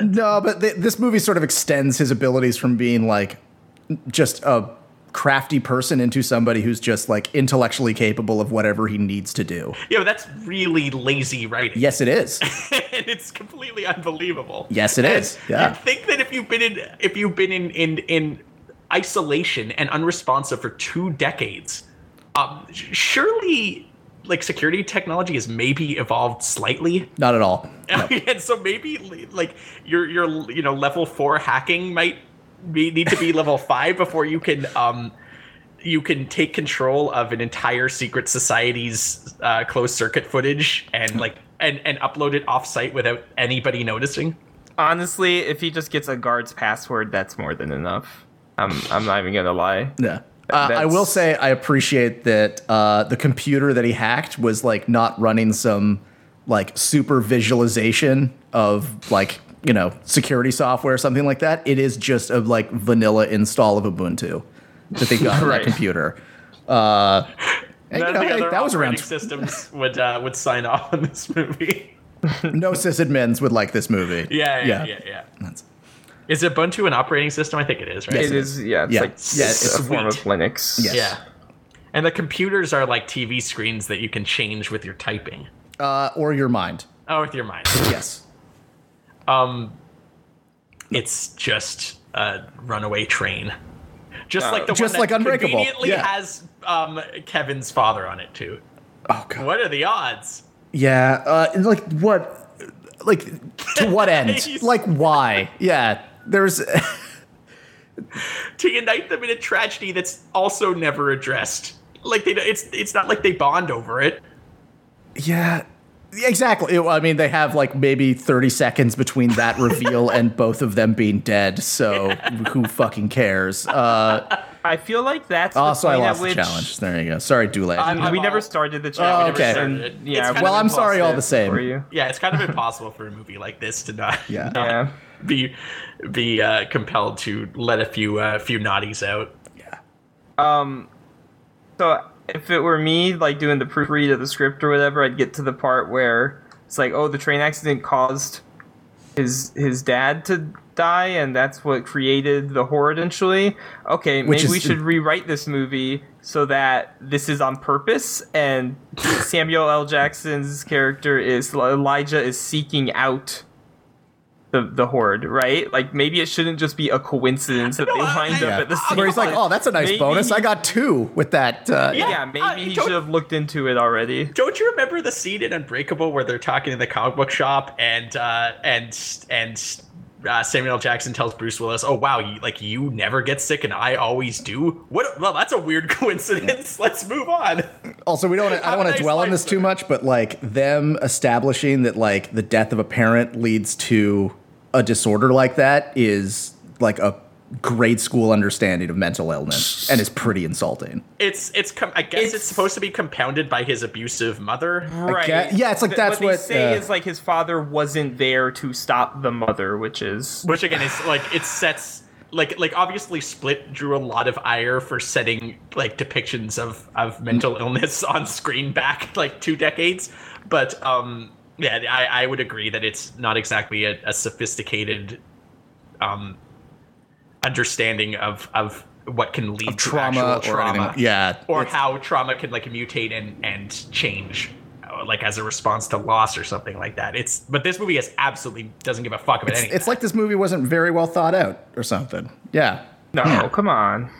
E: No, but th- this movie sort of extends his abilities from being like just a crafty person into somebody who's just like intellectually capable of whatever he needs to do.
D: Yeah, but that's really lazy writing.
E: Yes, it is. [laughs]
D: and it's completely unbelievable.
E: Yes, it
D: And
E: is. Yeah.
D: You'd think that if you've been in if you've been in in in isolation and unresponsive for two decades, um, surely like security technology has maybe evolved slightly,
E: Not at all. [laughs] No.
D: and so maybe like your your you know level four hacking might be, need to be level five before you can um you can take control of an entire secret society's uh, closed circuit footage and like and and upload it off site without anybody noticing.
F: Honestly, if he just gets a guard's password, that's more than enough. I'm I'm not even gonna lie.
E: Yeah. Uh, I will say I appreciate that uh, the computer that he hacked was like not running some like super visualization of like you know security software or something like that. It is just a like vanilla install of Ubuntu that they got on that computer. Uh, and, you know,
D: the
E: hey,
D: other
E: that was around.
D: systems [laughs] would uh, would sign off on this movie. [laughs]
E: no sysadmins would like this movie.
D: Yeah, yeah, yeah, yeah.
E: That's-
D: Is Ubuntu an operating system? I think it is, right?
E: Yes,
F: It is, yeah, it's
E: Yeah.
F: like
E: Yeah,
F: it's
E: it's
F: a form of. Linux.
E: Yes.
D: Yeah. And the computers are like TV screens that you can change with your typing.
E: Uh, or your mind.
D: Oh, with your mind.
E: Yes.
D: Um, it's just a runaway train. Just like the
E: Just
D: one
E: like
D: that
E: Unbreakable,
D: conveniently
E: yeah.
D: has um, Kevin's father on it too.
E: Oh god.
D: What are the odds?
E: Yeah. Uh, like what? Like to what end? [laughs] Like why? Yeah. There's. [laughs]
D: To unite them in a tragedy that's also never addressed. Like they, it's it's not like they bond over it.
E: Yeah. Exactly. I mean, they have like maybe 30 seconds between that [laughs] reveal and both of them being dead. So who fucking cares? Uh,
F: I feel like that's
E: also,
F: the
E: I lost
F: at which
E: the challenge. There you go. Sorry, Dule.
D: I'm-
F: we
D: I'm
F: never started the challenge.
E: Oh,
F: challenge.
E: okay.
F: and- yeah,
E: well, I'm sorry all the same.
F: For you.
D: Yeah, it's kind of impossible for a movie like this to not
E: Yeah.
D: not
F: Yeah.
D: Be be uh, compelled to let a few uh, few naughties out. Yeah.
F: Um, so if it were me, like doing the proofread of the script or whatever, I'd get to the part where it's like, oh, the train accident caused his his dad to die, and that's what created the horde. Eventually, okay,
E: Which
F: maybe we should rewrite this movie so that this is on purpose, and [laughs] Samuel L. Jackson's character is Elijah is seeking out. The, the horde, right? Like maybe it shouldn't just be a coincidence that they
D: I-
F: wind
D: I-
F: up at the same
E: Where he's like, oh, that's a nice
F: Maybe-
E: bonus. I got two with that. Uh,
D: Yeah.
F: Yeah, maybe
D: uh,
F: he should have looked into it already.
D: Don't you remember the scene in Unbreakable where they're talking in the comic book shop and uh, and and uh, Samuel L. Jackson tells Bruce Willis, "Oh wow, you, like you never get sick and I always do." What? Well, that's a weird [laughs] coincidence. Let's move on.
E: Also, we don't. I don't
D: a
E: want to
D: nice
E: dwell on
D: life,
E: this too much, but like them establishing that like the death of a parent leads to a disorder like that is like a grade school understanding of mental illness, and is pretty insulting.
D: It's it's. Com- I guess it's,
F: It's-
D: supposed to be compounded by his abusive mother.
F: Right.
E: get- yeah, it's like
F: Th-
E: that's
F: what,
E: what,
F: they say
E: uh,
F: is like his father wasn't there to stop the mother, which is
D: which again is like it sets like like obviously split drew a lot of ire for setting like depictions of of mental illness [laughs] on screen back like two decades but um yeah i i would agree that it's not exactly a, a sophisticated um understanding of of what can lead to
E: Trauma
D: actual
E: or
D: trauma
E: anything. Yeah,
D: or
E: it's-
D: how trauma can like mutate and and change uh, like as a response to loss or something like that it's but this movie is absolutely doesn't give a fuck about
E: It's,
D: anything
E: it's like this movie wasn't very well thought out or something. Yeah.
F: no, come on.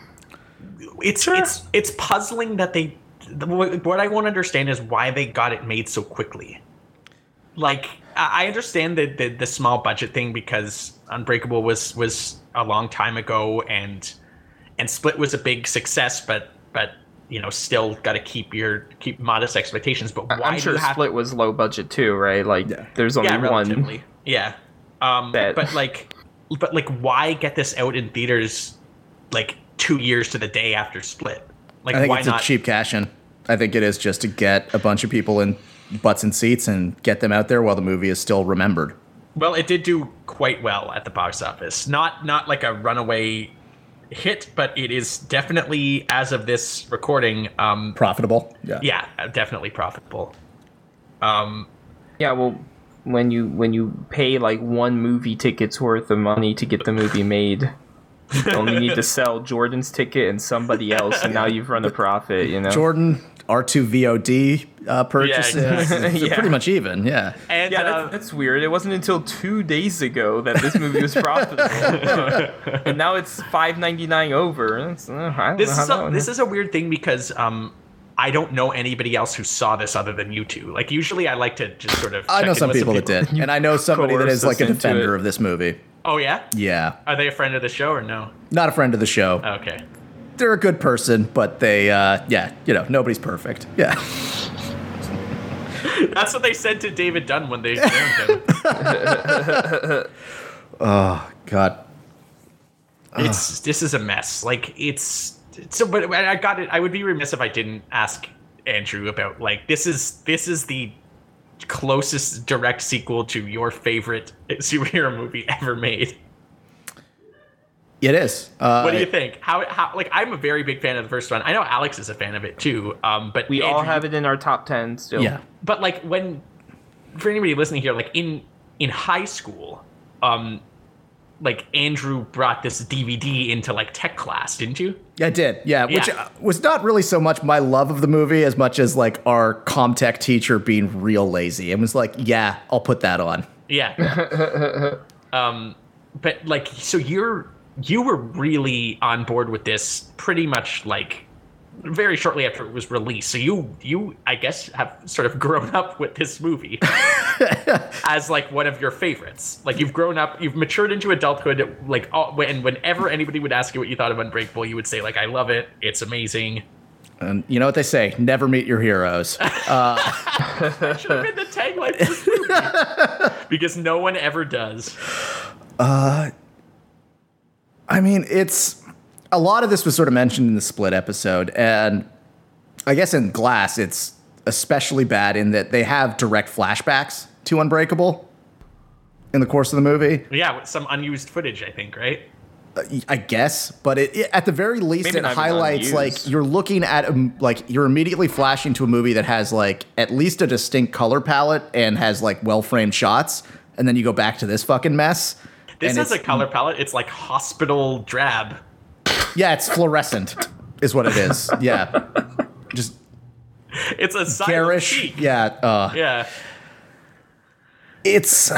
D: it's it's it's puzzling that they the- what what I won't understand is why they got it made so quickly. Like I I understand the, the the small budget thing because Unbreakable was was a long time ago and and Split was a big success, but but you know still got to keep your keep modest expectations. But why
F: I'm sure
D: you have
F: Split was low budget too, right? Like
E: Yeah.
F: there's only
D: yeah,
F: one.
D: relatively. Yeah. Um,
F: That-
D: but like, but like, why get this out in theaters like two years to the day after Split? Like,
E: I think
D: why
E: it's
D: not?
E: a cheap cash in. I think it is just to get a bunch of people in butts and seats and get them out there while the movie is still remembered.
D: Well, it did do quite well at the box office. Not not like a runaway hit, but it is definitely, as of this recording, um,
E: Profitable. Yeah.
D: yeah, definitely profitable. Um,
F: Yeah, well, when you when you pay like one movie ticket's worth of money to get the movie made, you only need to [laughs] sell Jordan's ticket and somebody else, and now you've run a profit. You know.
E: Jordan R2 VOD uh, purchases.
D: exactly.
F: Yeah.
E: pretty much even. Yeah.
D: and
F: Yeah,
D: uh,
F: that's, that's weird. It wasn't until two days ago that this movie was profitable, [laughs] and now it's five ninety nine over. It's, uh,
D: this
F: know how
D: is
F: that
D: a, this is a weird thing because um I don't know anybody else who saw this other than you two. Like usually I like to just sort of
E: I
D: check
E: know
D: in
E: some
D: with
E: people that did. And I know somebody that is like a defender of this movie.
D: Oh yeah?
E: Yeah.
D: Are they a friend of the show or no?
E: Not a friend of the show.
D: Okay.
E: They're a good person, but they, uh, yeah, you know, nobody's perfect. Yeah.
D: That's what they said to David Dunn when they [laughs] found him. [laughs]
E: Oh God.
D: it's this is a mess. Like it's so but I got it. I would be remiss if I didn't ask Andrew about like this is this is the closest direct sequel to your favorite superhero movie ever made.
E: It is. Uh,
D: What do you think? How how like I'm a very big fan of the first one. I know Alex is a fan of it too. Um, but
F: we all have it in our top ten still.
E: Yeah.
D: But like when for anybody listening here, like in in high school, um, like Andrew brought this DVD into like tech class, didn't you?
E: Yeah, I did, yeah, which uh, was not really so much my love of the movie as much as like our comtech teacher being real lazy and was like, yeah, I'll put that on.
D: Yeah. [laughs] um, but like, so you're you were really on board with this pretty much like very shortly after it was released. So you you I guess have sort of [laughs] grown up with this movie [laughs] as like one of your favorites. Like you've grown up, you've matured into adulthood. Like all, when whenever anybody would ask you what you thought of Unbreakable, you would say like I love it. It's amazing.
E: And you know what they say, never meet your heroes. [laughs]
D: Should have been the tagline for this movie because no one ever does.
E: Uh, I mean, it's a lot of this was sort of mentioned in the split episode, and I guess in Glass, it's especially bad in that they have direct flashbacks to Unbreakable in the course of the movie.
D: Yeah, with some unused footage, I think, right?
E: Uh, I guess, but it, it- at the very least,
F: Maybe
E: it highlights like you're looking at a, like you're immediately flashing to a movie that has like at least a distinct color palette and has like well framed shots, and then you go back to this fucking mess.
D: This has a color palette. It's like hospital drab.
E: Yeah, it's fluorescent, is what it is. [laughs] Yeah, just
D: It's a
E: garish.
D: cheek.
E: Yeah, uh,
D: Yeah.
E: it's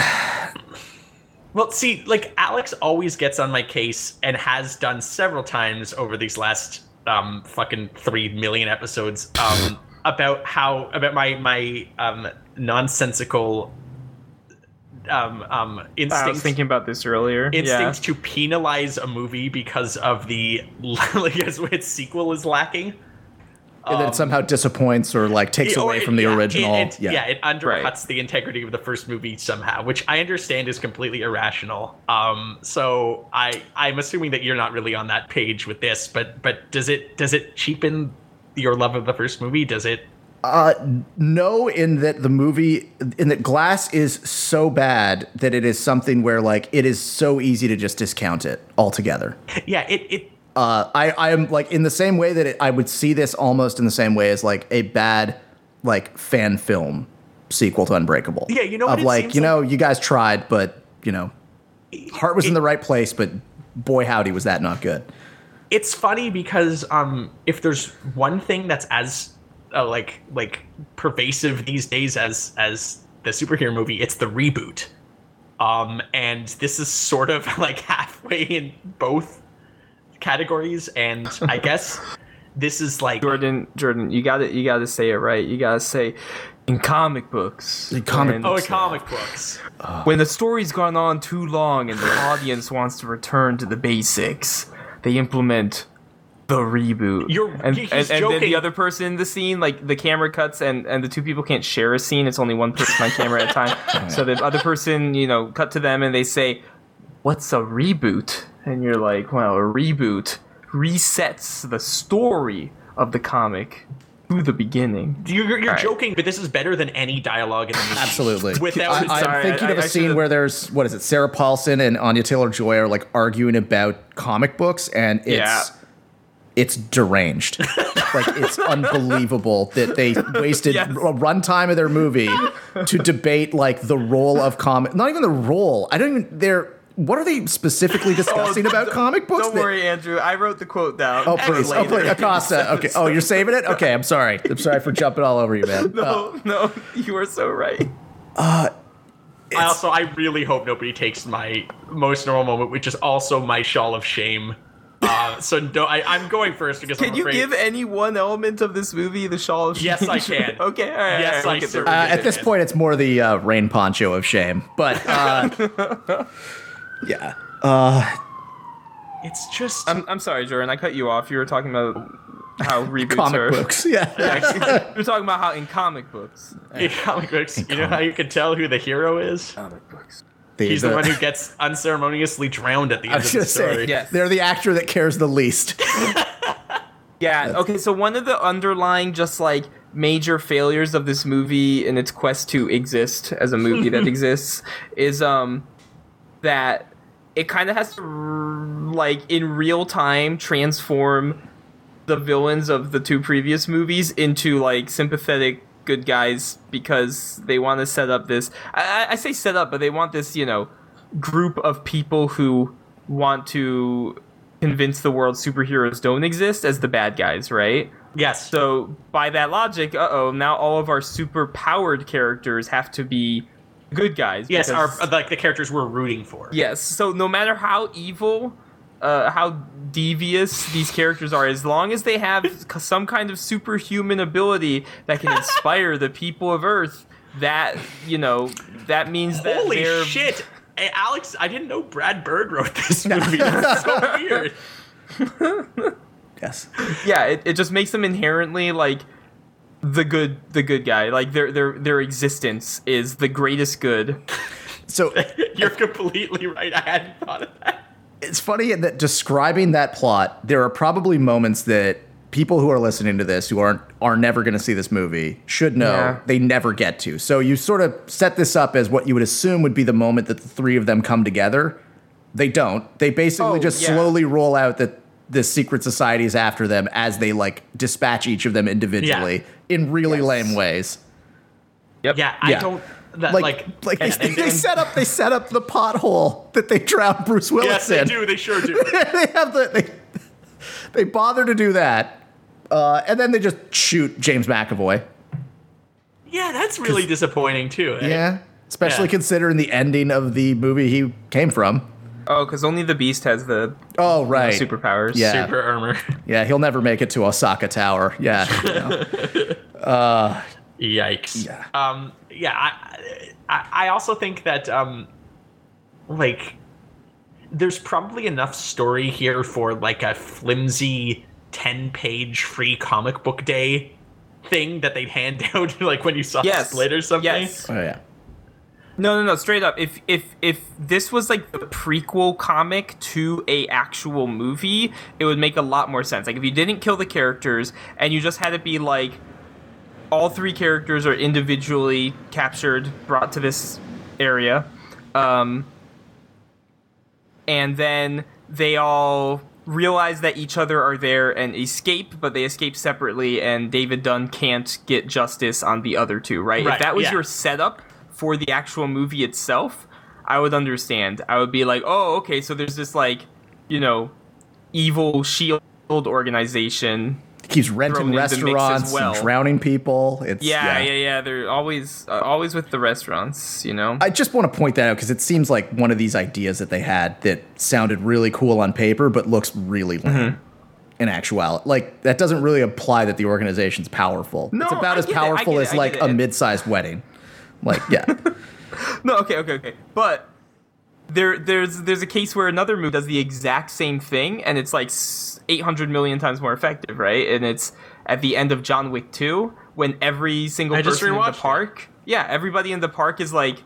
D: Well, see, like Alex always gets on my case and has done several times over these last um fucking three million episodes um about how about my my um nonsensical um um
F: I was thinking about this earlier.
D: instinct
F: yeah.
D: to penalize a movie because of the [laughs] like as its sequel is lacking.
E: and then it somehow disappoints or like takes
D: Or
E: away
D: it-
E: from the
D: yeah, it-
E: original.
D: it-
E: yeah.
D: it undercuts
F: Right.
D: the integrity of the first movie somehow, which I understand is completely irrational. Um, so I I'm assuming that you're not really on that page with this, but but does it does it cheapen your love of the first movie? Does it?
E: No in that the movie in that glass is so bad that it is something where like it is so easy to just discount it altogether
D: Yeah, it it
E: uh, I, I am like in the same way that it, I would see this almost in the same way as like a bad like fan film sequel to Unbreakable.
D: Yeah, you know what
E: of
D: it
E: like you know you guys tried, but you know heart was in the right place, but boy howdy was that not good.
D: it's funny because um if there's one thing that's as uh, like like pervasive these days as as the superhero movie. It's the reboot. Um and this is sort of [laughs] like halfway in both categories. And i [laughs] guess this is like
F: Jordan, Jordan, you got to You got to say it right. You got to say, in comic books.
E: In comic
F: when-
D: oh
E: in
D: comic books.
F: When the story's gone on too long and the [laughs] audience wants to return to the basics, they implement the reboot.
D: You're-
F: and,
D: he's
F: and, and then
D: joking.
F: the other person in the scene, like the camera cuts, and and the two people can't share a scene. It's only one person on camera at a time. [laughs] So the other person, you know, cut to them and they say, "What's a reboot?" And you're like, "Well, a reboot resets the story of the comic to the beginning."
D: you're, you're
F: Alright.
D: joking but this is better than any dialogue in the movie
E: Absolutely.
D: Without-
E: I, I'm
F: Sorry,
E: thinking
F: I-
E: of a
F: I
E: scene
F: should've-
E: where there's what is it? Sarah Paulson and Anya Taylor Joy are like arguing about comic books, and it's
F: Yeah.
E: It's deranged. like it's [laughs] unbelievable that they wasted
F: Yes.
E: a runtime of their movie to debate like the role of comic. Not even the role. I don't even. They're what are they specifically [laughs] discussing about comic books?
F: Don't
E: that-
F: worry, Andrew. I wrote the quote down.
E: Oh please! Oh please, Acosta. Okay. Oh, you're saving it. Okay, I'm sorry. I'm sorry for jumping all over you, man. [laughs] Uh,
F: No, no, you are so right.
D: I also I really hope nobody takes my most normal moment, which is also my shawl of shame. Uh, so no, I, I'm going first because
F: Can
D: I'm
F: you
D: afraid.
F: give any one element of this movie the shawl of
D: Yes,
F: shame?
D: I can. [laughs]
F: okay, all right.
D: Yes,
F: all
D: I
F: right, we'll get there.
D: certainly
E: Uh, at this point, it's more the uh, rain poncho of shame. But uh, [laughs] yeah,
D: it's just
F: I'm, I'm sorry, Jordan. I cut you off. You were talking about how [laughs] reboots
E: comic
F: are.
E: books. Yeah,
F: you were talking about how in comic books.
D: in comic books. You know how you can tell who the hero is?
F: Comic books.
D: He's the, one who gets unceremoniously drowned at the
E: I
D: end
E: was
D: of the
E: gonna say,
D: story.
F: Yes.
E: they're the actor that cares the least. [laughs]
F: Yeah. Okay. So one of the underlying, just like major failures of this movie in its quest to exist as a movie that [laughs] exists is um that it kind of has to like in real time transform the villains of the two previous movies into like sympathetic good guys because they want to set up this I, I- say set up but they want this you know group of people who want to convince the world superheroes don't exist as the bad guys, right?
D: Yes.
F: So by that logic, uh oh, now all of our super powered characters have to be good guys.
D: yes, our like the characters we're rooting for.
F: yes. So no matter how evil, uh, how devious these characters are, as long as they have [laughs] some kind of superhuman ability that can inspire the people of Earth, that you know, that means that
D: Holy
F: they're
D: shit. Hey, Alex, I didn't know Brad Bird wrote this movie. That's so [laughs] weird.
E: Yes.
F: yeah, it, it just makes them inherently like the good the good guy. Like their their their existence is the greatest good.
E: So [laughs]
D: You're completely right. I hadn't thought of that.
E: It's funny that describing that plot, there are probably moments that people who are listening to this who aren't are never going to see this movie should know
F: Yeah.
E: they never get to. So you sort of set this up as what you would assume would be the moment that the three of them come together. They don't. They basically
F: Oh,
E: just
F: yeah.
E: slowly roll out that the secret society is after them as they like dispatch each of them individually in really
F: Yes.
E: lame ways.
F: Yep.
D: Yeah, I
E: Yeah.
D: don't. That,
E: Like,
D: like,
E: like,
D: and-
E: they,
D: and-
E: they
D: and-
E: set up they set up the pothole that they drowned Bruce Willis
D: Yes, they do. They sure do. [laughs]
E: they have the they, they bother to do that, uh, and then they just shoot James McAvoy.
D: yeah, that's really disappointing too. eh?
E: Yeah, especially
D: Yeah.
E: considering the ending of the movie he came from.
F: Oh, because only the Beast has the
E: Oh right,
F: superpowers.
E: Yeah.
D: Super armor. [laughs]
E: yeah, he'll never make it to Osaka Tower. Yeah, you [laughs] know.
D: Yikes.
E: Yeah.
D: Um. Yeah. I, I. I also think that um, like, there's probably enough story here for like a flimsy ten-page free comic book day thing that they'd hand [laughs] out like when you saw
F: Yes.
D: Split or something.
F: Yes.
E: oh yeah.
F: No, no, no. Straight up, if if if this was like the prequel comic to a actual movie, it would make a lot more sense. Like if you didn't kill the characters and you just had it be like all three characters are individually captured, brought to this area, um, and then they all realize that each other are there and escape, but they escape separately, and David Dunn can't get justice on the other two. Right?
D: Right,
F: if that was
D: yeah.
F: your setup for the actual movie itself, I would understand. I would be like, oh, okay, so there's this like, you know, evil shield organization.
E: Keeps renting
F: Thrown into the mix as
E: restaurants
F: well.
E: and drowning people. It's
F: Yeah, yeah, yeah. They're always uh, always with the restaurants, you know.
E: I just want to point that out because it seems like one of these ideas that they had that sounded really cool on paper, but looks really lame
F: Mm-hmm.
E: in actuality. Like that doesn't really imply that the organization's powerful.
F: No,
E: it's about
F: I
E: as powerful
F: it,
E: as
F: I
E: like a
F: it.
E: mid-sized wedding. Like yeah, [laughs] [laughs]
F: No, okay, okay, okay. But there, there's there's a case where another movie does the exact same thing, and it's like s- 800 million times more effective, right? And it's at the end of John Wick 2 when every single
D: I
F: person in the
D: rewatched it.
F: park, yeah, everybody in the park is like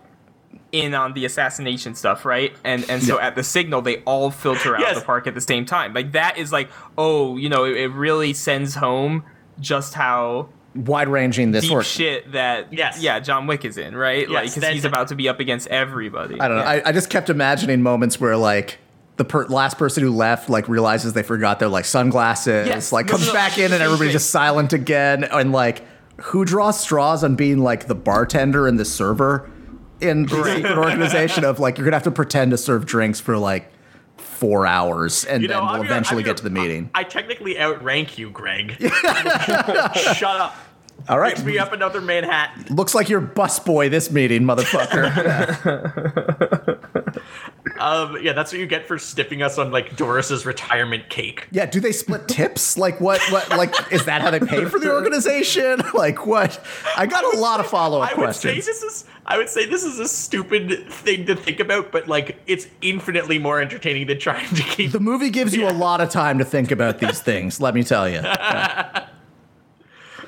F: in on the assassination stuff, right? And and so at the signal, they all filter out
D: Yes.
F: the park at the same time. Like that is like, oh, you know, it, it really sends home just how
E: wide-ranging this
F: deep
E: work.
F: shit that
D: Yes.
F: yeah John Wick is in, right? like because he's about to be up against everybody.
E: I don't know. I, I just kept imagining moments where like the per- last person who left like realizes they forgot their like sunglasses,
F: Yes.
E: like
F: No,
E: comes
F: no,
E: back in and
F: same
E: everybody's just silent again, and like who draws straws on being like the bartender and the server in the secret organization of like you're gonna have to pretend to serve drinks for like four hours and
D: You know,
E: then we'll
D: I'm
E: eventually
D: I'm
E: get
D: your-
E: to the meeting.
D: I technically outrank you, Greg. [laughs] Shut up.
E: All right,
D: Fix me up another Manhattan.
E: looks like you're busboy this meeting, motherfucker. [laughs]
D: Um, yeah, that's what you get for stiffing us on like Doris's retirement cake.
E: yeah, do they split [laughs] tips? Like what? What? Like is that how they pay for the [laughs] organization? [laughs] Like what? I got a lot of follow up
D: I would say
E: questions.
D: this is I would say this is a stupid thing to think about, but like it's infinitely more entertaining than trying to keep
E: The movie gives you a lot of time to think about these things, let me tell you.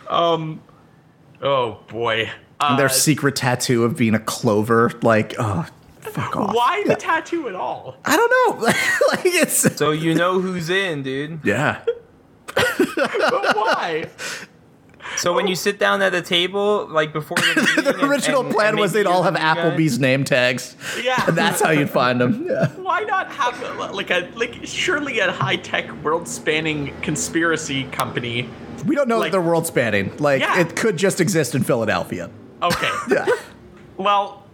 D: Um oh boy. Uh,
E: Their secret tattoo of being a clover, like, oh, fuck [laughs] off.
D: why the tattoo at all? [laughs]
E: I don't know. [laughs] like, it's.
F: So you know who's in, dude.
E: Yeah.
D: But why?
F: So when you sit down at a table, like before the, meeting
E: The original
F: and-
E: plan
F: and
E: was they'd all have
F: the new guy-
E: Applebee's name tags.
D: Yeah.
E: And that's how you'd find them. Yeah.
D: why not have like a like surely a high tech world spanning conspiracy company?
E: We don't know
D: Like-
E: that they're world spanning. Like,
D: Yeah.
E: it could just exist in Philadelphia.
D: Okay.
E: Yeah.
D: Well,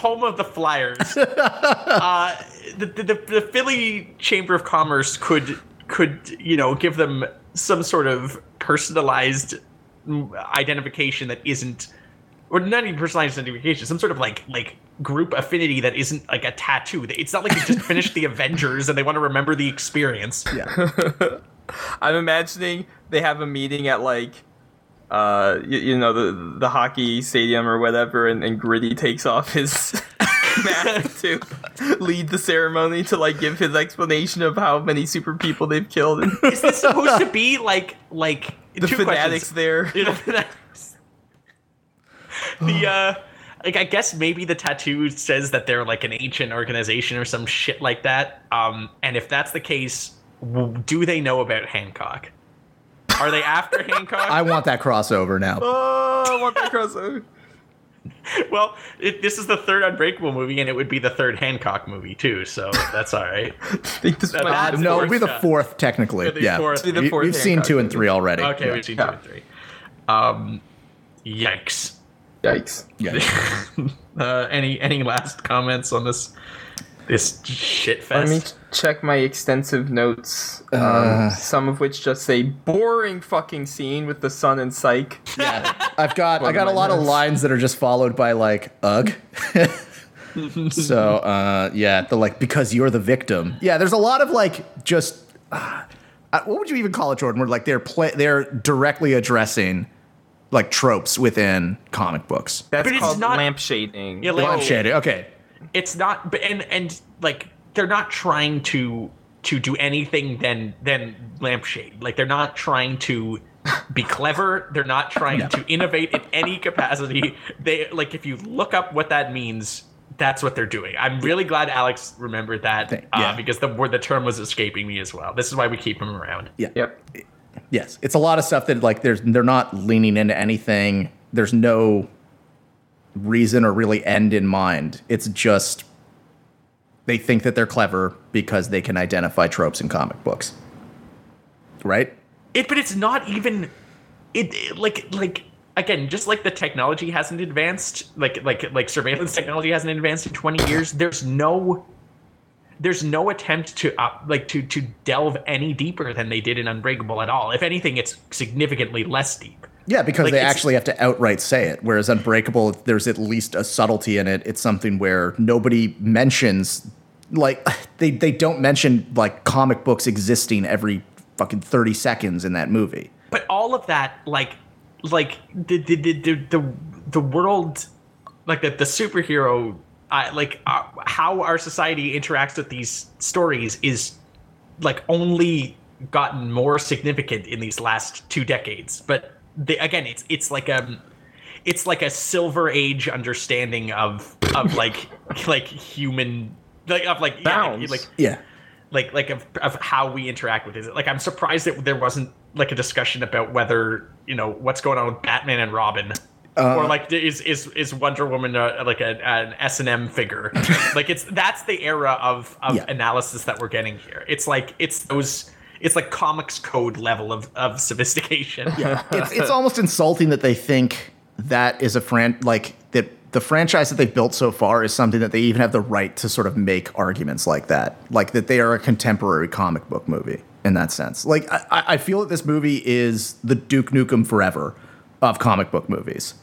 D: home of the Flyers. [laughs] uh, the, the, the, Philly Chamber of Commerce could could you know give them some sort of personalized identification that isn't or not even personalized identification, some sort of like like group affinity that isn't like a tattoo. It's not like they just finished the [laughs] Avengers and they want to remember the experience.
E: Yeah. [laughs]
F: I'm imagining they have a meeting at like uh you, you know the the hockey stadium or whatever and, and Gritty takes off his [laughs] mask to lead the ceremony to like give his explanation of how many super people they've killed and [laughs]
D: Is this supposed to be like like
F: the fanatics
D: questions.
F: there. [laughs]
D: You know, fanatics. the uh like I guess maybe the tattoo says that they're like an ancient organization or some shit like that. Um and if that's the case, do they know about Hancock? Are they after [laughs] Hancock?
E: I want that crossover now.
F: Oh, I want that crossover.
D: well, it, this is the third Unbreakable movie, and it would be the third Hancock movie too. So that's all right. [laughs]
F: I think this
D: That-
F: might
D: that's
F: be
E: no, it'd be the
D: fourth,
E: fourth technically.
D: the
E: yeah,
D: fourth.
F: It'll be the
E: We-
F: fourth
E: we've seen two and
F: movie.
E: three already.
D: Okay,
E: Yeah.
D: we've seen two and three. Um, yikes.
F: Yikes.
E: Yeah. [laughs]
D: Uh, any any last comments on this this shit
F: Let me
D: fest?
F: Check my extensive notes, um,
E: Uh.
F: some of which just say boring fucking scene with the sun and psych.
E: Yeah. I've got I
F: One
E: got a
F: of my
E: lot of lines that are just followed by like ugh. [laughs] so uh yeah, the like because you're the victim. Yeah, there's a lot of like just uh, uh, what would you even call it, Jordan? Where like they're play they're directly addressing like tropes within comic books.
F: That's
D: But it's
F: called
D: not-
F: lampshading.
D: Yeah, like-
E: Lamp. Okay.
D: It's not, but and and like they're not trying to to do anything than than lampshade. Like they're not trying to be clever. They're not trying to innovate in any capacity. They like if you look up what that means. That's what they're doing. I'm really glad Alex remembered that
E: Thank-
D: uh,
E: yeah.
D: because the word the term was escaping me as well. This is why we keep him around.
E: Yeah.
F: Yep.
E: Yes, it's a lot of stuff that like there's they're not leaning into anything. There's no reason or really end in mind. It's just they think that they're clever because they can identify tropes in comic books. Right?
D: It, but it's not even. It, it- like like again, just like the technology hasn't advanced, like like like surveillance technology hasn't advanced in twenty years. There's no. There's no attempt to up, like to to delve any deeper than they did in Unbreakable at all. If anything, it's significantly less deep.
E: Yeah, because
D: Like,
E: they actually have to outright say it. Whereas Unbreakable, there's at least a subtlety in it. It's something where nobody mentions, like, they, they don't mention, like, comic books existing every fucking 30 seconds in that movie.
D: but all of that like like the the the the, the, world like the, the superhero uh, like uh, how our society interacts with these stories is like only gotten more significant in these last two decades but again it's it's like um it's like a silver age understanding of of like [laughs] like human like of like yeah, like,
F: Bounds.
D: like
E: Yeah.
D: like like of, of how we interact with it. Like I'm surprised that there wasn't like a discussion about whether you know what's going on with Batman and Robin. or like is is is Wonder Woman uh, like a, an S and M figure? [laughs] like it's that's the era of of
E: Yeah.
D: analysis that we're getting here. It's like it's those it's like comics code level of of sophistication. Yeah.
E: it's, it's almost insulting that they think that is a fran like that the franchise that they've built so far is something that they even have the right to sort of make arguments like that like that they are a contemporary comic book movie in that sense like i, I- I feel that this movie is the duke nukem forever of comic book movies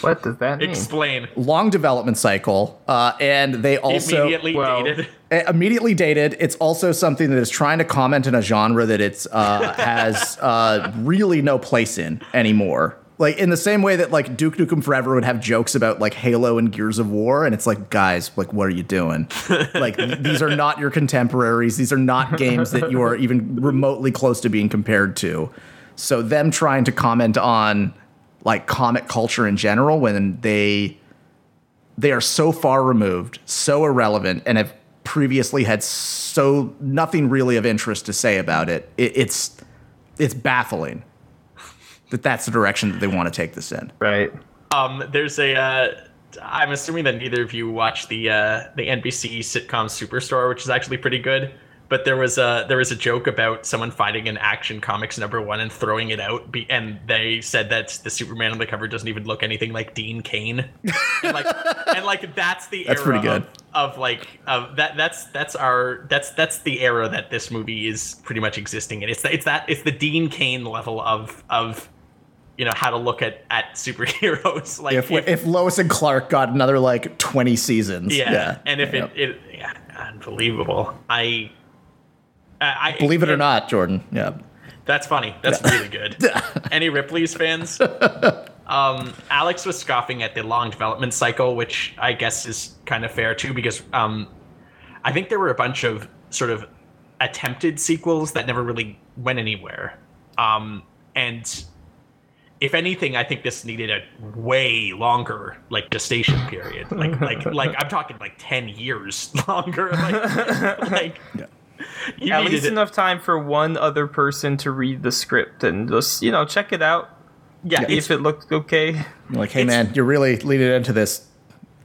F: What does that mean?
D: Explain.
E: long development cycle uh, and they also
D: Immediately
F: well,
D: dated.
E: immediately dated. It's also something that is trying to comment in a genre that it's uh, has uh, really no place in anymore. Like in the same way that like Duke Nukem Forever would have jokes about like Halo and Gears of War, and it's like, guys, like, what are you doing? [laughs] like th- these are not your contemporaries. These are not games that you are even remotely close to being compared to. So them trying to comment on like comic culture in general when they they are so far removed, so irrelevant, and have previously had so nothing really of interest to say about it. it it's it's baffling that that's the direction that they want to take this in.
F: right.
D: Um, there's a. Uh, I'm assuming that neither of you watched the uh, the NBC sitcom Superstore, which is actually pretty good. but there was a there was a joke about someone finding an Action Comics number one and throwing it out, be, and they said that the Superman on the cover doesn't even look anything like Dean Cain, and like [laughs] and like that's the
E: That's
D: era
E: pretty good.
D: Of, of like of that that's that's our that's that's the era that this movie is pretty much existing in. It's the, it's that it's the Dean Cain level of of you know how to look at at superheroes [laughs] like
E: If, if Lois and Clark got another like 20 seasons.
D: yeah,
E: Yeah.
D: and if
E: Yeah.
D: it, it yeah, unbelievable. I, I
E: Believe it
D: yeah,
E: or not, Jordan. Yeah.
D: that's funny. That's really good. [laughs] Any Ripley's fans? [laughs] um, Alex was scoffing at the long development cycle, which I guess is kind of fair too, because um, I think there were a bunch of sort of attempted sequels that never really went anywhere. Um, and if anything, I think this needed a way longer like gestation period. Like like [laughs] like I'm talking like ten years [laughs] longer. Like, [laughs] like you
F: At least
D: it-
F: enough time for one other person to read the script and just you know check it out.
D: Yeah,
F: if it looked okay.
E: You're like, hey,
D: It's-
E: man, you're really leading into this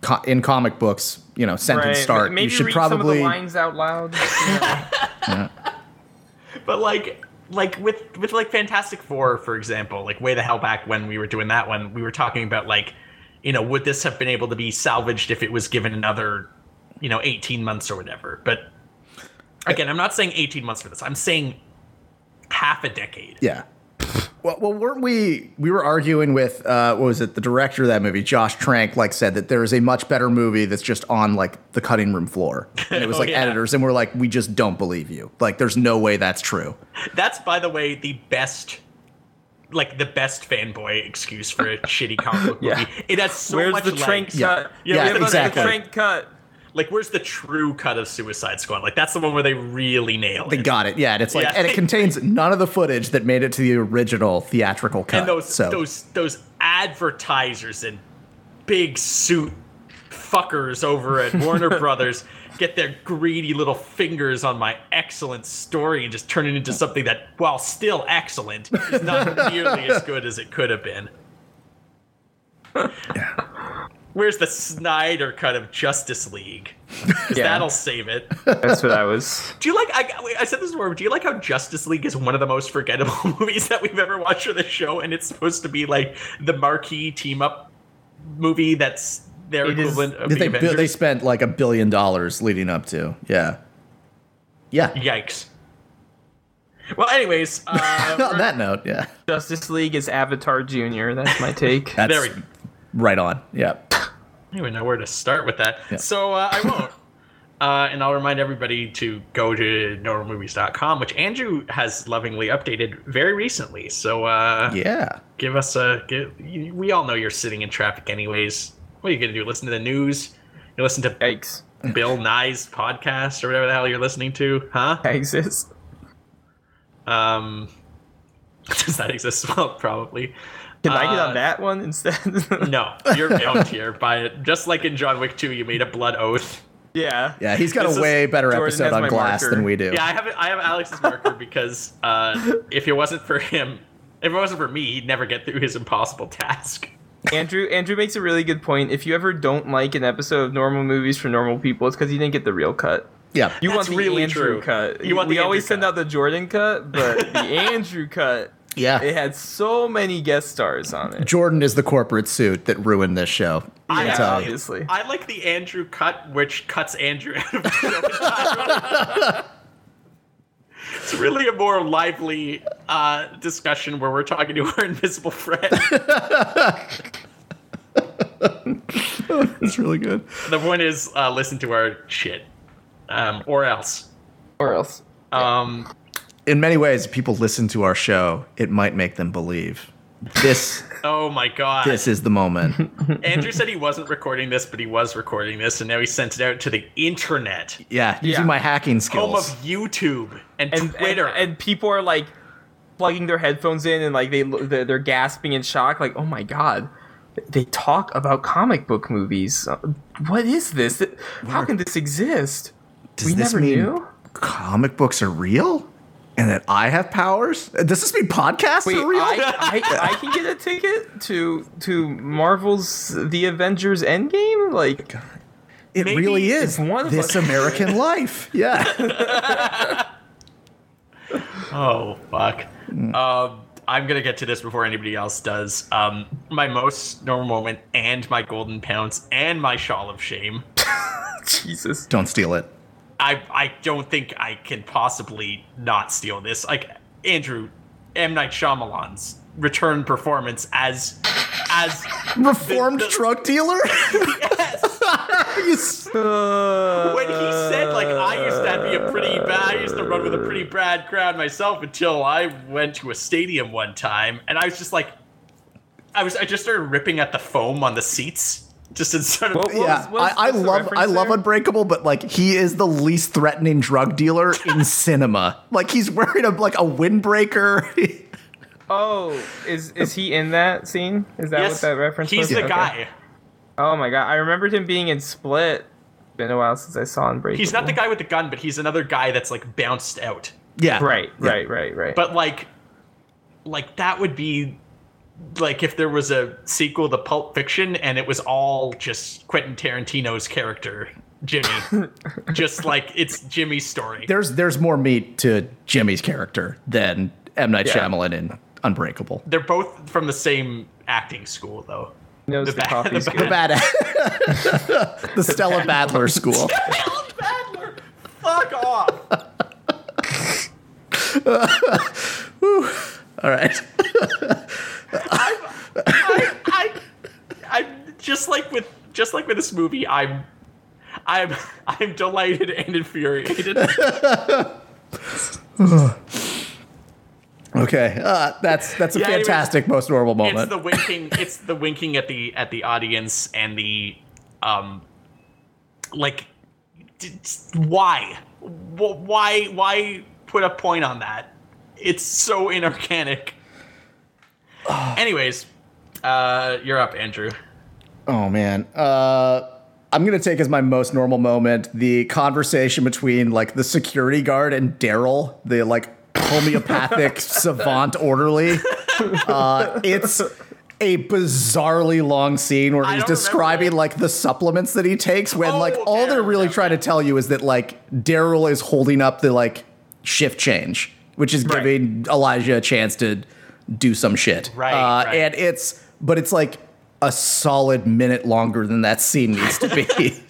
E: co- in comic books, you know, sentence
F: Right.
E: start.
F: Maybe
E: you should
F: read some of
E: probably.
F: the lines out loud.
D: Yeah, but like like with with like Fantastic Four, for example, like way the hell back when we were doing that one, we were talking about like, you know, would this have been able to be salvaged if it was given another, you know, eighteen months or whatever? But again, I'm not saying eighteen months for this. I'm saying half a decade.
E: Yeah. Well, well, weren't we? We were arguing with uh, what was it? The director of that movie, Josh Trank, like said that there is a much better movie that's just on like the cutting room floor, and it was [laughs]
D: Oh,
E: like
D: yeah.
E: editors, and we're like, we just don't believe you. Like, there's no way that's true.
D: That's by the way the best. Like the best fanboy excuse for a shitty comic book [laughs]
F: Yeah.
D: movie. It has so
F: Where's
D: much
F: the trank
D: legs.
E: Yeah.
F: cut?
D: Yeah,
F: Give us
E: exactly.
F: The trank cut.
D: Like, where's the true cut of Suicide Squad? Like, that's the one where they really nail it.
E: They got it. Yeah, and it's like,
D: Yeah.
E: and it contains none of the footage that made it to the original theatrical cut.
D: and those
E: so
D: those those advertisers and big suit fuckers over at Warner [laughs] Brothers get their greedy little fingers on my excellent story and just turn it into something that, while still excellent, is not nearly as [laughs] good as it could have been. Where's the Snyder cut of Justice League?
F: Yeah.
D: That'll save it.
F: That's what I was.
D: Do you like? I, I said this before. Do you like how Justice League is one of the most forgettable [laughs] movies that we've ever watched for the show, and it's supposed to be like the marquee team up movie that's their
F: It is-
D: equivalent of
E: they
D: the
E: they
D: Avengers?
E: spent like a billion dollars leading up to. Yeah. Yeah.
D: Yikes. Well, anyways, [laughs] uh,
E: On that note, yeah,
F: Justice League is Avatar Junior. That's my take.
E: that's
D: there we.
E: right on. Yeah.
D: I don't even know where to start with that. So uh, I won't. [laughs] Uh, and I'll remind everybody to go to normalmovies.com, which Andrew has lovingly updated very recently. So uh,
E: Yeah.
D: give us a. Give, you- we all know you're sitting in traffic, anyways. What are you gonna do? Listen to the news? You listen to
F: Yikes.
D: Bill Nye's podcast or whatever the hell you're listening to, huh?
F: I exist.
D: Um, [laughs] does that exist? [laughs] Well, probably.
F: Can I get
D: Uh,
F: on that one instead? [laughs]
D: No, you're bound here by it. Just like in John Wick 2, you made a blood oath.
F: yeah.
E: Yeah, he's got
D: This
E: a
D: is-
E: way better
F: Jordan
E: episode
F: has
E: on glass
F: marker.
E: than we do.
D: Yeah, I have I have Alex's marker because uh, if it wasn't for him, if it wasn't for me, he'd never get through his impossible task.
F: Andrew Andrew makes a really good point. If you ever don't like an episode of normal movies for normal people, it's because you didn't get the real cut.
E: Yeah.
F: You
D: That's
F: want the
D: really
F: Andrew
D: true.
F: cut.
D: You want
F: we
D: the
F: always
D: Andrew
F: send
D: cut.
F: out the Jordan cut, but the [laughs] Andrew cut,
E: Yeah.
F: it had so many guest stars on it.
E: Jordan is the corporate suit that ruined this show. I
F: Yeah,
E: can tell you.
F: obviously.
D: I like the Andrew cut, which cuts Andrew out of the show. [laughs] It's really a more lively uh, discussion where we're talking to our invisible friend. [laughs]
E: It's really good.
D: the point is, uh, listen to our shit, um, or else.
F: Or else.
D: Um,
E: In many ways, people listen to our show, it might make them believe. This [laughs]
D: oh my god!
E: this is the moment. [laughs]
D: Andrew said he wasn't recording this, but he was recording this, and now he sent it out to the internet,
E: Yeah, using
F: Yeah.
E: my hacking skills.
D: home of. YouTube and,
F: And,
D: Twitter.
F: and and people are like plugging their headphones in and like they they're, they're gasping in shock like oh my god they talk about comic book movies Uh, what is this how can this exist
E: Does
F: we
E: this
F: never
E: mean
F: knew
E: comic books are real? And that I have powers? Does this mean podcast
F: Wait,
E: are real?
F: I, [laughs] I, I can get a ticket to to Marvel's The Avengers Endgame? Like,
E: it really is
F: one of
E: this
F: us-
E: American [laughs] life. Yeah. [laughs]
D: Oh fuck. Um, I'm gonna get to this before anybody else does. Um, my most normal moment, and my golden pounce, and my shawl of shame.
F: Jesus.
E: Don't steal it.
D: I I don't think I can possibly not steal this. Like Andrew, M Night Shyamalan's return performance as as
E: Reformed
D: The- the-
E: drug dealer? [laughs] You s- [laughs]
D: when he said like I used to be a pretty bad, I used to run with a pretty bad crowd myself until I went to a stadium one time, and I was just like, I was I just started ripping at the foam on the seats, just instead of
F: What- what
E: yeah,
F: was- what's-
E: I, I
F: what's
E: love I love
F: there?
E: Unbreakable, but like he is the least threatening drug dealer in [laughs] cinema. Like he's wearing a like a windbreaker. [laughs]
F: Oh, is is he in that scene? Is that
D: yes,
F: what that reference
D: he's
F: was?
D: the
F: Okay.
D: guy.
F: Oh my god, I remembered him being in Split. Been a while since I saw Unbreakable.
D: He's not the guy with the gun, but he's another guy that's like bounced out.
E: yeah,
F: Right,
E: Yeah.
F: right, right, right.
D: But like, like that would be like if there was a sequel to Pulp Fiction and it was all just Quentin Tarantino's character, Jimmy. [laughs] just like it's Jimmy's story.
E: There's there's more meat to Jimmy's character than M Night
F: Yeah.
E: Shyamalan in Unbreakable.
D: They're both from the same acting school, though.
F: Knows
D: the
F: the,
D: ba-
F: coffee's
D: the
E: The bad, [laughs] the Stella Badler School. [laughs]
D: Alan Badler, fuck off.
E: All right.
D: I, I, I, am just like with just like with this movie, I'm, I'm, I'm delighted and infuriated. [laughs]
E: Okay, uh, that's that's a
D: Yeah, anyways,
E: fantastic most normal moment.
D: it's the winking it's the winking at the at the audience and the um like d- d- why Wh- why why put a point on that it's so inorganic [sighs] anyways uh you're up andrew
E: Oh man. Uh I'm gonna take as my most normal moment the conversation between like the security guard and Daryl, the like homeopathic [laughs] savant orderly. Uh, it's a bizarrely long scene where he's describing like the supplements that he takes when
D: Oh,
E: like all
D: I
E: they're really
D: remember
E: trying to tell you is that like Daryl is holding up the like shift change, which is
F: Right.
E: giving Elijah a chance to do some shit.
D: Right,
E: Uh,
D: right.
E: And it's but it's like a solid minute longer than that scene needs to be. [laughs]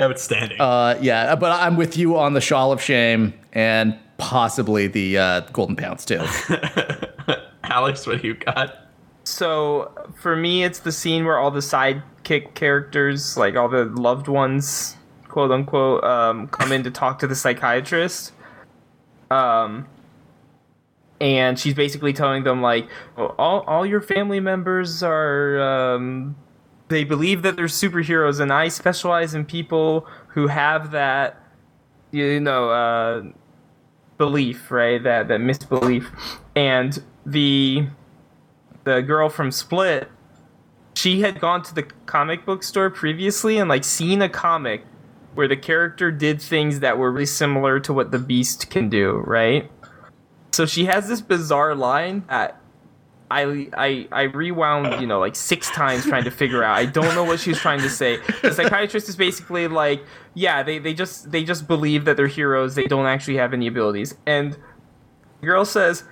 D: outstanding
E: uh, yeah, but I'm with you on the shawl of shame and possibly the uh, golden pounce too. [laughs]
D: alex what do you got
F: So for me, it's the scene where all the sidekick characters, like all the loved ones, quote unquote, um, come in to talk to the psychiatrist. Um, and she's basically telling them like, "Oh, all all your family members are um, they believe that they're superheroes, and I specialize in people who have that, you know, uh, belief, right? That that misbelief, and the the girl from Split, she had gone to the comic book store previously and like seen a comic where the character did things that were really similar to what the Beast can do, right? So she has this bizarre line that I I I rewound, you know, like six times trying to figure out. I don't know what she was trying to say. The psychiatrist is basically like, yeah, they, they just they just believe that they're heroes. They don't actually have any abilities. And the girl says,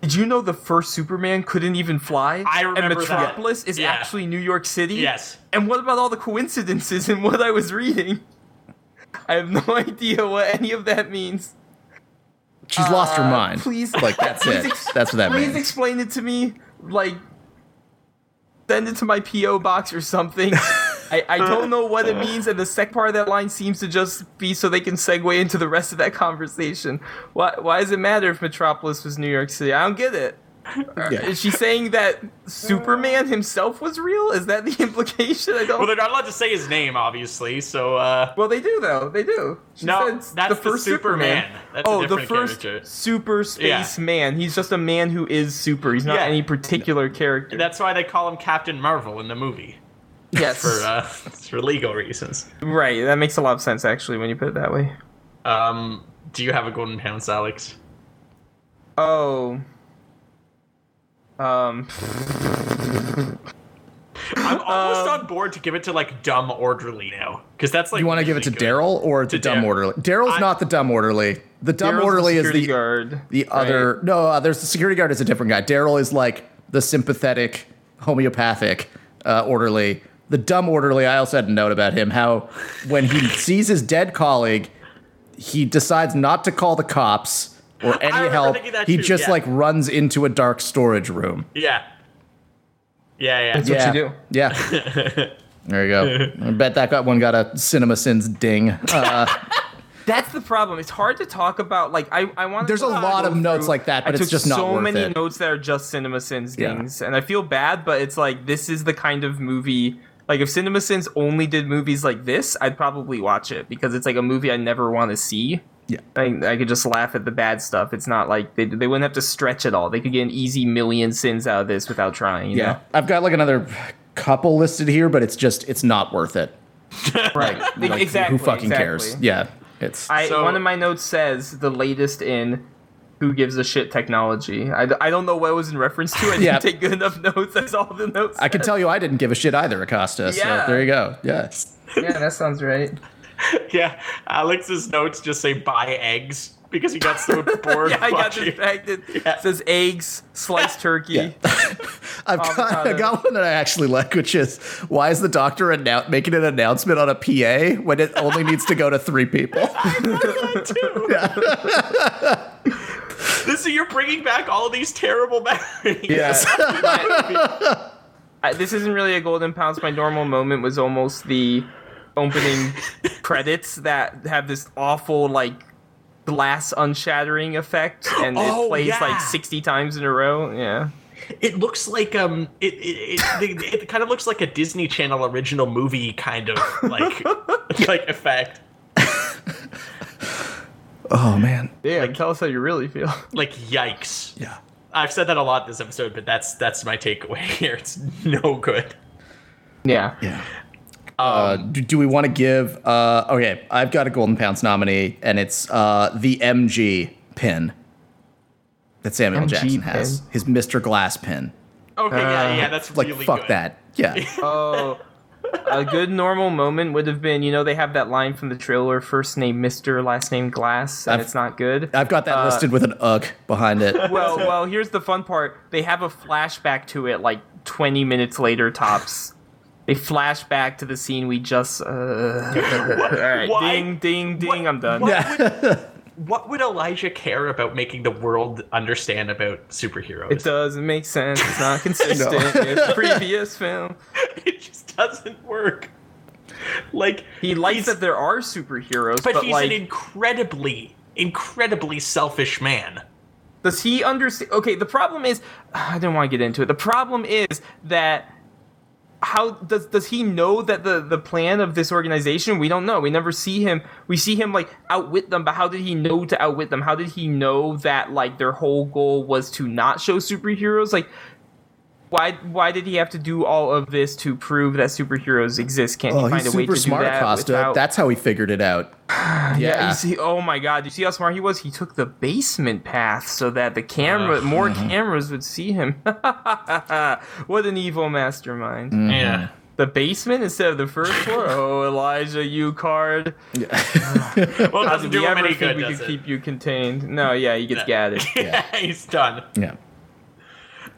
F: "Did you know the first Superman couldn't even fly?
D: I
F: And
D: remember that.
F: Metropolis is
D: Yeah.
F: actually New York City.
D: Yes.
F: And what about all the coincidences in what I was reading? [laughs] I have no [laughs] idea what any of that means.
E: She's lost her
F: Uh,
E: mind.
F: Please,
E: like that's it.
F: ex-
E: That's what that
F: please
E: means.
F: Please explain it to me. Like, send it to my PO box or something. [laughs] I, I don't know what it means, and the sec part of that line seems to just be so they can segue into the rest of that conversation. Why why does it matter if Metropolis was New York City? I don't get it.
E: Yeah.
F: Is she saying that Superman himself was real? Is that the [laughs] implication? I don't.
D: well they're not allowed to say his name obviously so uh
F: Well, they do though. They do. She
D: No,
F: said
D: that's the first Superman. That's a
F: oh, the first
D: character.
F: super space
D: Yeah.
F: man. He's just a man who is super. He's not
D: Yeah.
F: any particular character.
D: that's why they call him captain marvel in the movie
F: yes,
D: for uh [laughs] for legal reasons
F: right. That makes a lot of sense actually when you put it that way.
D: Um, do you have a golden pounce, Alex?
F: Oh. Um.
D: I'm almost on board to give it to like dumb orderly now because that's like
E: You want to give it to. Daryl or the
D: To
E: dumb
D: Dar-
E: orderly? Daryl's
D: I-
E: not the dumb orderly. The dumb
F: Daryl's
E: orderly is the
F: guard.
E: the
F: right?
E: other. No, uh, there's the security guard is a different guy. Daryl is like the sympathetic homeopathic uh, orderly. The dumb orderly. I also had a note about him. How when he sees his dead colleague, he decides not to call the cops or any help. He
D: too,
E: just
D: yeah.
E: like runs into a dark storage room.
D: Yeah. Yeah, yeah.
F: That's what you do.
E: Yeah. [laughs] There you go. I bet that got one got a Cinema Sins ding. Uh, [laughs]
F: That's the problem. It's hard to talk about. Like I, I want.
E: There's a lot of notes like that, but
F: I
E: it's
F: took
E: just not
F: so
E: worth
F: many
E: it.
F: notes that are just Cinema Sins
E: Yeah.
F: dings, and I feel bad. But it's like this is the kind of movie. Like if Cinema Sins only did movies like this, I'd probably watch it because it's like a movie I never want to see.
E: Yeah.
F: I, I could just laugh at the bad stuff. It's not like they, they wouldn't have to stretch it all. They could get an easy million sins out of this without trying. You
E: yeah.
F: know?
E: I've got like another couple listed here, but it's just it's not worth it. [laughs]
F: right.
E: Like,
F: exactly.
E: Who fucking cares? Yeah. It's
F: I,
D: So-
F: one of my notes says the latest in who gives a shit technology. I, I don't know what it was in reference to. I didn't [laughs]
E: Yeah.
F: take good enough notes. That's all the notes.
E: I can tell you I didn't give a shit either, Acosta.
F: Yeah.
E: So there you go. Yeah.
F: Yeah, that sounds right. [laughs]
D: Yeah. Alex's notes just say buy eggs because he got so [laughs] bored
F: Yeah, I got
D: watching.
F: distracted. [laughs]
D: Yeah.
F: It says eggs, sliced turkey.
E: Yeah. I've got, I got one that I actually like, which is why is the doctor annou- making an announcement on a PA when it only needs to go to three people? I too.
D: this is you're bringing back all these terrible memories.
E: Yes.
F: I, this isn't really a golden pounce. My normal moment was almost the opening [laughs] credits that have this awful like glass unshattering effect, and
D: Oh,
F: it plays
D: yeah.
F: like sixty times in a row. Yeah.
D: It looks like um, it it, it, it, kind of looks like a Disney Channel original movie kind of like [laughs] like effect. [laughs]
E: oh man.
F: Yeah. tell us how you really feel.
D: Like yikes.
E: Yeah.
D: I've said that a lot this episode, but that's that's my takeaway here. It's no good.
F: Yeah.
E: Yeah. Uh, do, do we want to give? Uh, okay, I've got a Golden Pounce nominee, and it's uh, the MG pin that Samuel
F: MG
E: Jackson has.
F: pin?
E: His Mr. Glass pin.
D: Okay, yeah, yeah, that's
E: Like,
D: really
E: fuck
D: good.
E: that. Yeah. [laughs]
F: Oh, a good normal moment would have been, you know, they have that line from the trailer: first name Mister, last name Glass, and
E: I've-
F: it's not good.
E: I've got that
F: Uh,
E: listed with an ugh behind it. [laughs]
F: well, well, here's the fun part: they have a flashback to it, like 20 minutes later tops. They flash back to the scene we just. Uh, [laughs] all right,
D: Why-
F: ding, ding, ding.
D: what-
F: I'm done.
D: what would, what would Elijah care about making the world understand about superheroes?
F: It doesn't make sense. It's not [laughs] consistent with the previous film. [laughs]
D: it just doesn't work. Like
F: He likes that there are superheroes,
D: but,
F: but,
D: he's
F: like,
D: an incredibly, incredibly selfish man.
F: Does he understand? Okay, the problem is, [sighs] I don't want to get into it. The problem is that how does does he know that the the plan of this organization? We don't know. We never see him. We see him like outwit them, but how did he know to outwit them? How did he know that like their whole goal was to not show superheroes? Like. Why, why did he have to do all of this to prove that superheroes exist? Can't
E: Oh,
F: he find
E: he's
F: a way
E: super
F: to
E: smart,
F: do that
E: Acosta.
F: without-
E: That's how he figured it out. [sighs]
F: yeah,
E: Yeah.
F: you see, oh my god, you see how smart he was? He took the basement path so that the camera, more
E: mm-hmm.
F: cameras would see him. [laughs] what an evil mastermind.
E: Mm.
D: Yeah.
F: The basement instead of the first [laughs] floor? Oh, Elijah, you card. Yeah. [sighs]
D: Well, it
F: How
D: doesn't do
F: we
D: him any good,
F: we
D: does
F: could
D: it?
F: keep you contained? No, yeah, he gets gathered. [laughs]
D: yeah, he's done.
E: Yeah.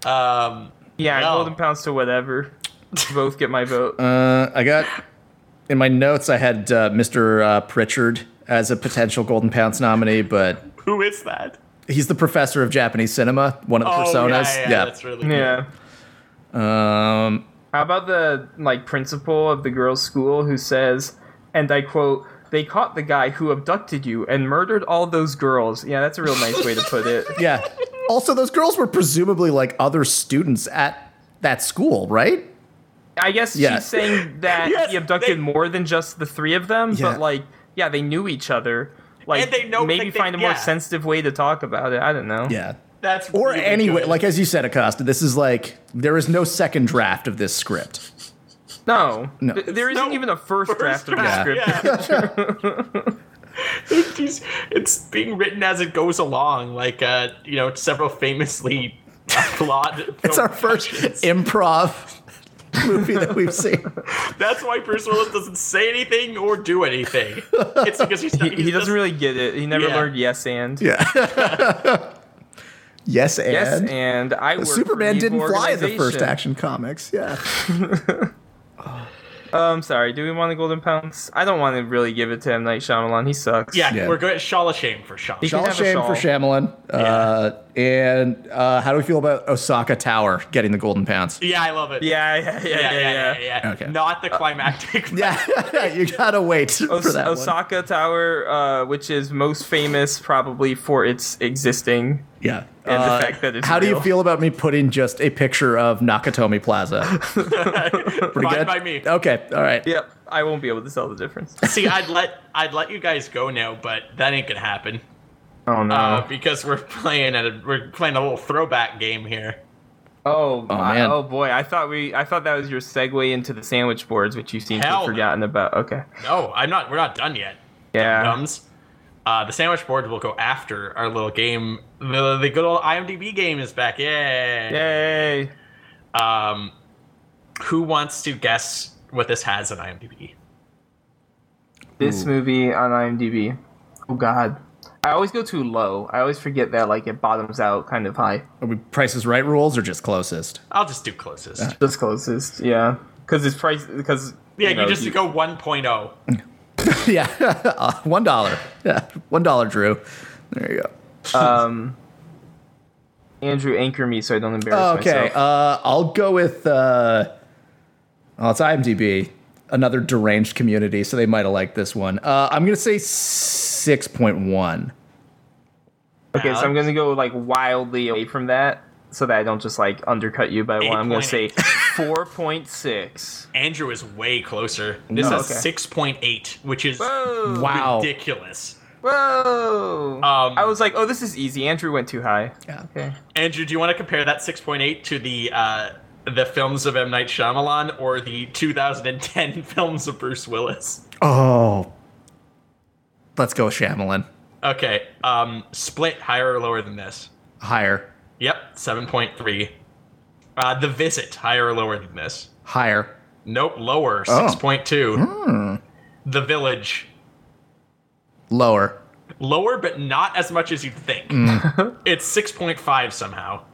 D: Um,
F: Yeah,
D: No.
F: golden pounce to whatever. [laughs] Both get my vote.
E: Uh, I got in my notes. I had uh, Mr. Uh, Pritchard as a potential Golden Pounce nominee, but [laughs]
D: who is that?
E: he's the professor of Japanese cinema, one of the
D: Oh,
E: personas.
D: yeah, yeah, that's really good.
F: yeah.
E: Um,
F: How about the like principal of the girls' school who says, and I quote, "They caught the guy who abducted you and murdered all those girls." Yeah, that's a real nice way to put it.
E: yeah. [laughs] Also, those girls were presumably like other students at that school, right?
F: I guess
E: Yeah.
F: she's saying that
D: Yes,
F: he abducted
D: they-
F: more than just the three of them,
E: Yeah.
F: but like, yeah, they knew each other. Like,
D: And they know-
F: maybe
D: they-
F: find a more
D: yeah.
F: sensitive way to talk about it. I don't know.
E: Yeah.
D: That's
E: Or
D: really
E: anyway,
D: good.
E: like as you said, Acosta, this is like there is no second draft of this script.
F: No,
E: No.
F: Th- there isn't
D: No,
F: even a first,
D: first
F: draft of the
D: draft,
F: script. [laughs] [laughs] [laughs]
D: yeah. it's, it's being written as it goes along, like uh, you know, several famously [laughs] flawed.
E: It's our first improv [laughs] movie that we've seen.
D: That's why Bruce Willis doesn't say anything or do anything. It's because he's,
F: He,
D: he's
F: he doesn't
D: just-
F: really get it. He never
D: Yeah.
F: learned yes and.
E: Yeah. yes, and,
F: Yes, and I work
E: Superman didn't fly in the first. Action Comics. Yeah.
F: Um, sorry. Do we want the golden pounce? I don't want to really give it to M Night Shyamalan. He sucks.
D: Yeah,
E: Yeah.
D: we're good. Shawl of shame for Sean.
F: He can have a
E: shame for
F: shawl.
E: Shyamalan. Uh, and uh, how do we feel about Osaka Tower getting the Golden Pounce?
D: Yeah, I love it.
F: Yeah, yeah, yeah, yeah, yeah.
D: yeah.
E: Okay.
D: Not the climactic. [laughs]
E: Yeah, you gotta wait for
F: Os-
E: that one.
F: Osaka Tower, uh, which is most famous probably for its existing.
E: Yeah.
F: And
E: Uh,
F: the fact that it's
E: how do you feel about me putting just a picture of Nakatomi Plaza? Pretty [laughs]
D: Fine
E: good.
D: by me.
E: Okay. All right.
F: Yep, I won't be able to tell the difference.
D: See, I'd let I'd let you guys go now, but that ain't gonna happen.
F: Oh no.
D: Uh, because we're playing at a we're playing a little throwback game here.
F: oh,
E: Oh,
F: my-
E: man.
F: oh boy, I thought we, I thought that was your segue into the sandwich boards, which you seem to
D: Hell
F: have
D: no.
F: forgotten about. Okay.
D: No, I'm not. We're not done yet.
F: Yeah.
D: Dums. Uh, the sandwich board will go after our little game. The, the good old IMDb game is back. Yay!
F: Yay.
D: Um, who wants to guess what this has on IMDb?
F: This movie on IMDb. Oh God. I always go too low. I always forget that like it bottoms out kind of high.
E: Are we Price is Right rules or just closest?
D: I'll just do closest. [laughs]
F: Just closest, yeah. Because it's price. Because
D: Yeah, you,
F: know,
D: just go oh. 1.0. [laughs]
E: yeah. [laughs] Uh, one dollar. Yeah. One dollar, Drew. There you go.
F: um. Andrew, anchor me so I don't embarrass
E: Okay.
F: myself.
E: Okay, uh, I'll go with. Uh, oh, it's IMDb. Another deranged community, so they might have liked this one. Uh, I'm gonna say six point one.
F: okay, so I'm gonna go like wildly away from that, so that I don't just like undercut you by one. I'm gonna say [laughs] 4.6.
D: Andrew is way closer. This
F: No,
D: has
F: okay.
D: 6.8, which is
F: Whoa!
E: Wow.
D: ridiculous.
F: Whoa!
D: Um,
F: I was like, oh, this is easy. Andrew went too high.
E: Yeah.
F: Okay.
D: Andrew, do you want to compare that 6.8 to the uh, the films of M Night Shyamalan or the 2010 [laughs] films of Bruce Willis?
E: Oh. Let's go, Shyamalan.
D: Okay, um, split higher or lower than this?
E: Higher.
D: Yep, 7.3. Uh, the Visit higher or lower than this?
E: Higher.
D: Nope, lower,
E: Oh.
D: 6.2. The Village
E: Lower.
D: lower, but not as much as you'd think. [laughs] it's 6.5 somehow.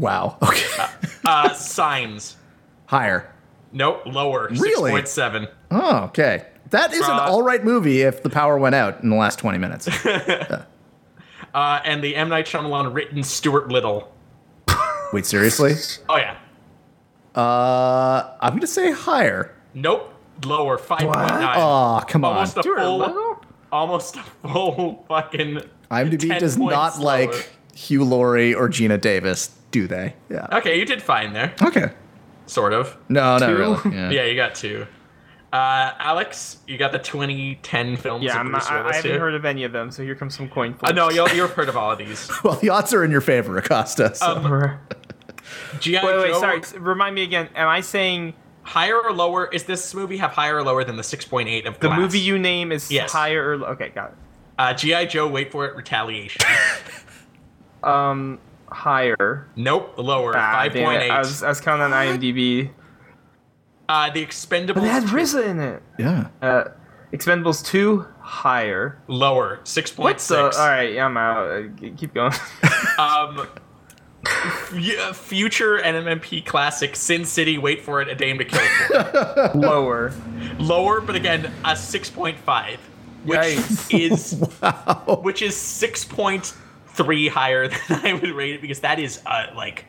E: Wow. [laughs] Okay.
D: Uh, Signs.
E: Higher.
D: Nope, lower.
E: Really?
D: 6.7.
E: Oh, okay. That is an
D: Uh,
E: all right movie if the power went out in the last 20 minutes. [laughs]
D: Uh, and the M. Night Shyamalan written Stuart Little.
E: Wait, seriously?
D: Oh, yeah.
E: Uh, I'm going to say higher.
D: Nope, lower. 5.9.
E: Oh, come on.
D: almost a
F: Stuart
D: full,
F: Little?
D: almost a full fucking.
E: IMDb
D: 10
E: does not like Hugh Laurie or Geena Davis, do they? Yeah.
D: Okay, you did fine there.
E: Okay.
D: Sort of.
E: No, not
F: Two?
E: really. [laughs] Yeah.
D: Yeah, you got two. Uh, Alex, you got the 2010 films
F: Yeah,
D: of
F: I'm
D: Bruce
F: not, I, I haven't
D: here.
F: heard of any of them, so here comes some coin
D: Uh,
F: flips.
D: no, you'll, you've heard of all of these. [laughs]
E: Well, the odds are in your favor, Acosta. So.
D: Um, G.I.
F: wait, wait,
D: Joe,
F: sorry. Remind me again. Am I saying
D: higher or lower? Is this movie have higher or lower than the 6.8 of
F: the
D: Glass?
F: movie you name is
D: Yes.
F: higher or okay? Got it.
D: Uh, G.I. Joe, wait for it, Retaliation. [laughs]
F: Um, higher.
D: nope, lower,
F: Ah,
D: 5.8.
F: I was, I was counting on IMDb.
D: Uh, the Expendables,
F: But it had
D: 2,
F: RZA in it.
E: yeah.
F: Uh, Expendables two higher.
D: lower, Six
F: point six. all right, yeah, I'm out. Uh, keep going. [laughs]
D: Um, f- future NMMP classic, Sin City, wait for it, A Dame to Kill [laughs]
F: Lower.
D: lower, but again, a 6.5, which
F: Yikes.
D: is [laughs] which is 6.3 higher [laughs] than I would rate it because that is uh, like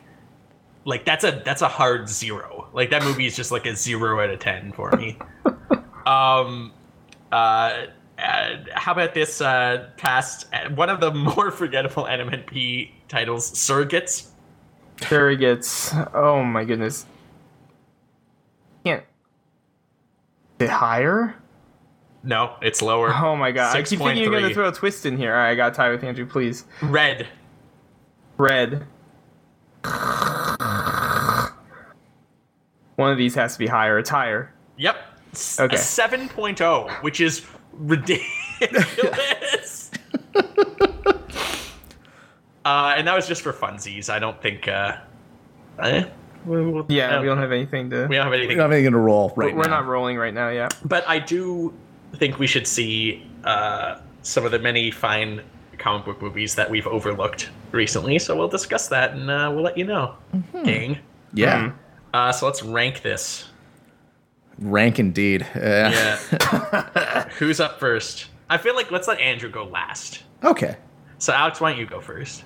D: like that's a that's a hard zero. Like that movie is just like a zero out of ten for me. [laughs] um, uh, uh, how about this uh, past uh, one of the [laughs] more forgettable NMNP titles, Surrogates?
F: Surrogates. Oh my goodness. Can't. Is it higher?
D: No, it's lower.
F: Oh my god. I keep thinking you're gonna throw a twist in here. Alright, I got tied with Andrew, please.
D: Red.
F: Red. One of these has to be higher. It's higher.
D: Yep. S-
F: Okay.
D: A 7.0, which is ridiculous. [laughs] uh, and that was just for funsies. I don't think. Uh, eh?
F: Yeah, we don't have anything to.
D: we don't have anything.
E: We
D: anything.
E: don't have anything to roll right
F: we're
E: now.
F: not rolling right now. Yeah.
D: But I do think we should see uh, some of the many fine comic book movies that we've overlooked recently. So we'll discuss that and uh, we'll let you know, gang.
E: yeah.
D: Uh, so let's rank this.
E: Rank indeed. Uh,
D: Yeah. [laughs] Who's up first? I feel like let's let Andrew go last.
E: Okay.
D: So Alex, why don't you go first?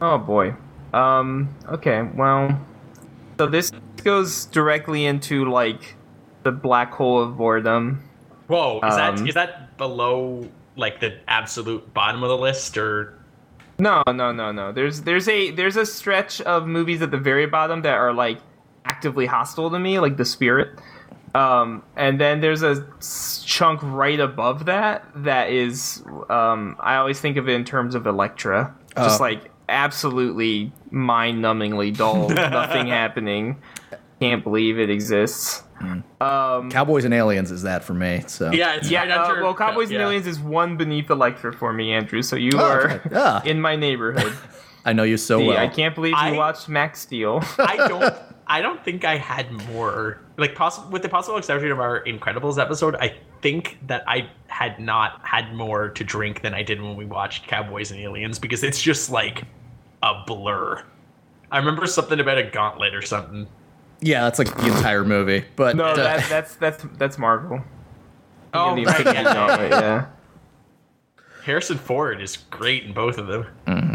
F: Oh boy. Um. Okay. Well. So this goes directly into like the black hole of boredom.
D: Whoa, is that
F: Um,
D: is that below like the absolute bottom of the list or
F: No, no, no, no. There's there's a there's a stretch of movies at the very bottom that are like actively hostile to me, like The Spirit. Um, and then there's a chunk right above that that is um, I always think of it in terms of Elektra, just
E: Oh.
F: like absolutely mind-numbingly dull, [laughs] nothing happening. Can't believe it exists. Um,
E: Cowboys and Aliens is that for me. So
D: Yeah, it's
F: yeah,
D: right
F: uh, well, Cowboys
D: yeah.
F: and Aliens is one beneath the Elektra for me, Andrew. So you
E: Oh,
F: are
E: okay. Ah.
F: in my neighborhood. [laughs]
E: I know you so
F: See,
E: well.
F: I can't believe you
D: I-
F: watched Max Steel. [laughs]
D: I don't. I don't think I had more. Like, possible with the possible exception of our Incredibles episode, I think that I had not had more to drink than I did when we watched Cowboys and Aliens because it's just like a blur. I remember something about a gauntlet or something.
E: Yeah, that's like the entire movie. But
F: no, [laughs]
E: uh,
F: that, that's that's that's Marvel.
D: Oh,
F: The
D: right,
F: Infinity
D: yeah.
F: Gauntlet, [laughs] yeah.
D: Harrison Ford is great in both of them. [laughs]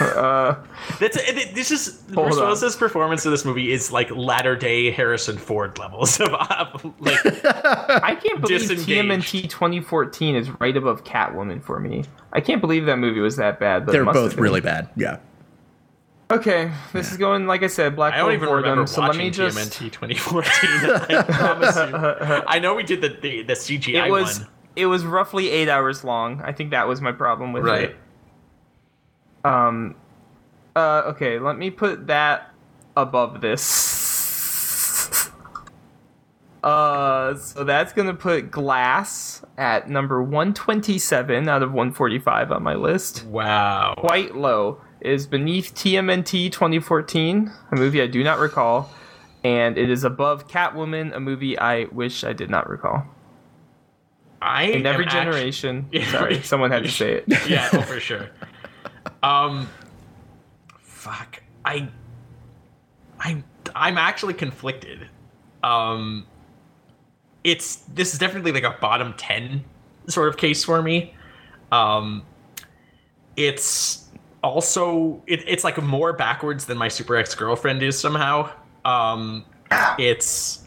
F: Uh,
D: That's it, this is
F: Hold
D: Bruce. Willis's performance in this movie is like latter day Harrison Ford levels of of, like
F: I can't believe
D: Disengaged.
F: TMNT 2014 is right above Catwoman for me. I can't believe that movie was that bad. But
E: they're
F: must have
E: both
F: been.
E: really bad. Yeah.
F: Okay, this is going like I said, Black
D: I don't even
F: Boredom.
D: remember
F: So let me just.
D: TMNT 2014. [laughs] I promise you. I know we did the the, the CGI
F: It was
D: one.
F: it was roughly eight hours long. I think that was my problem with
D: Right.
F: it. Um. Uh. Okay. Let me put that above this. [laughs] Uh. So that's gonna put Glass at number 127 out of 145 on my list.
D: Wow.
F: Quite low. Is beneath TMNT 2014, a movie I do not recall, and it is above Catwoman, a movie I wish I did not recall.
D: I
F: In every generation. [laughs]
D: Yeah.
F: Sorry, someone had to say it. [laughs]
D: yeah, oh, for sure. Um, fuck. I, I, I'm actually conflicted. Um, it's this is definitely like a bottom ten sort of case for me. Um, it's also it, it's like more backwards than my super ex girlfriend is somehow. Um, it's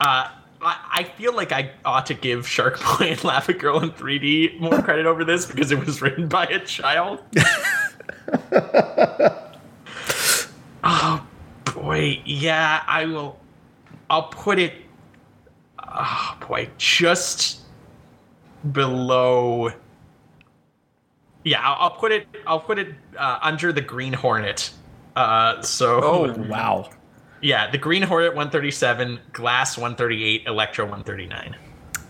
D: uh, I, I feel like I ought to give Shark Boy and Lava Girl in 3D more credit over this because it was written by a child. [laughs] oh boy, yeah, I will. I'll put it. Oh boy, just below. Yeah, I'll, I'll put it. I'll put it uh, under the Green Hornet. Uh, so
E: Oh [laughs] wow.
D: yeah, the Green Hornet 137, Glass 138, Electro 139.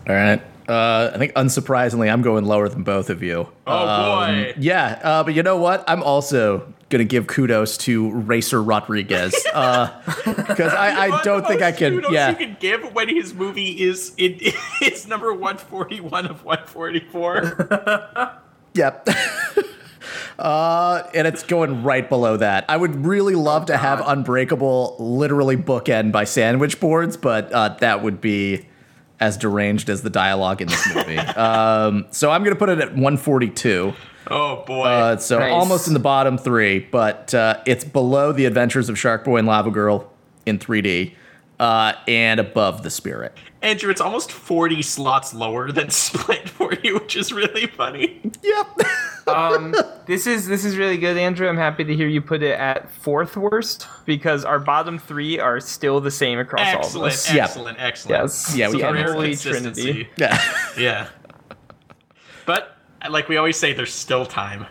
E: All right. Uh, I think unsurprisingly, I'm going lower than both of you.
D: Oh
E: Um,
D: boy.
E: Yeah, uh, but you know what? I'm also gonna give kudos to Racer Rodriguez [laughs] because I, I don't think I can.
D: kudos
E: Yeah,
D: you can give when his movie is in [laughs] it's number 141 of 144.
E: Yep. [laughs] uh, and it's going right below that. I would really love to have Unbreakable literally bookend by sandwich boards, but uh, that would be as deranged as the dialogue in this movie. [laughs] um, so I'm going to put it at 142.
D: oh boy.
E: Uh, so
F: Nice.
E: almost in the bottom three, but uh, it's below the Adventures of Shark Boy and Lava Girl in 3D. Uh, and above the spirit.
D: Andrew, it's almost 40 slots lower than [laughs] Split for you, which is really funny.
E: Yep. [laughs]
F: Um, this is this is really good, Andrew. I'm happy to hear you put it at fourth worst because our bottom three are still the same across all of
D: Excellent,
F: us.
E: Yeah.
D: excellent, excellent.
F: Yes.
E: Yeah, we
F: So
E: had
F: the
E: rare
F: Holy Trinity.
E: yeah.
D: Yeah. But like we always say, there's still time.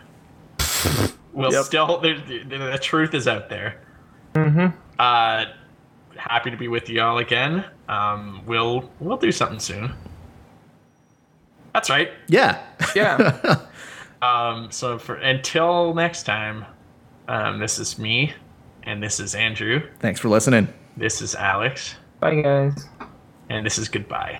D: We'll
F: Yep.
D: still there, the, the truth is out there. Mm-hmm. Uh, happy to be with you all again. Um, we'll we'll do something soon. That's right.
E: Yeah. [laughs]
F: Yeah. [laughs]
D: Um, so for until next time, um, this is me, And this is Andrew.
E: Thanks for listening.
D: This is Alex.
F: Bye, guys.
D: And this is goodbye.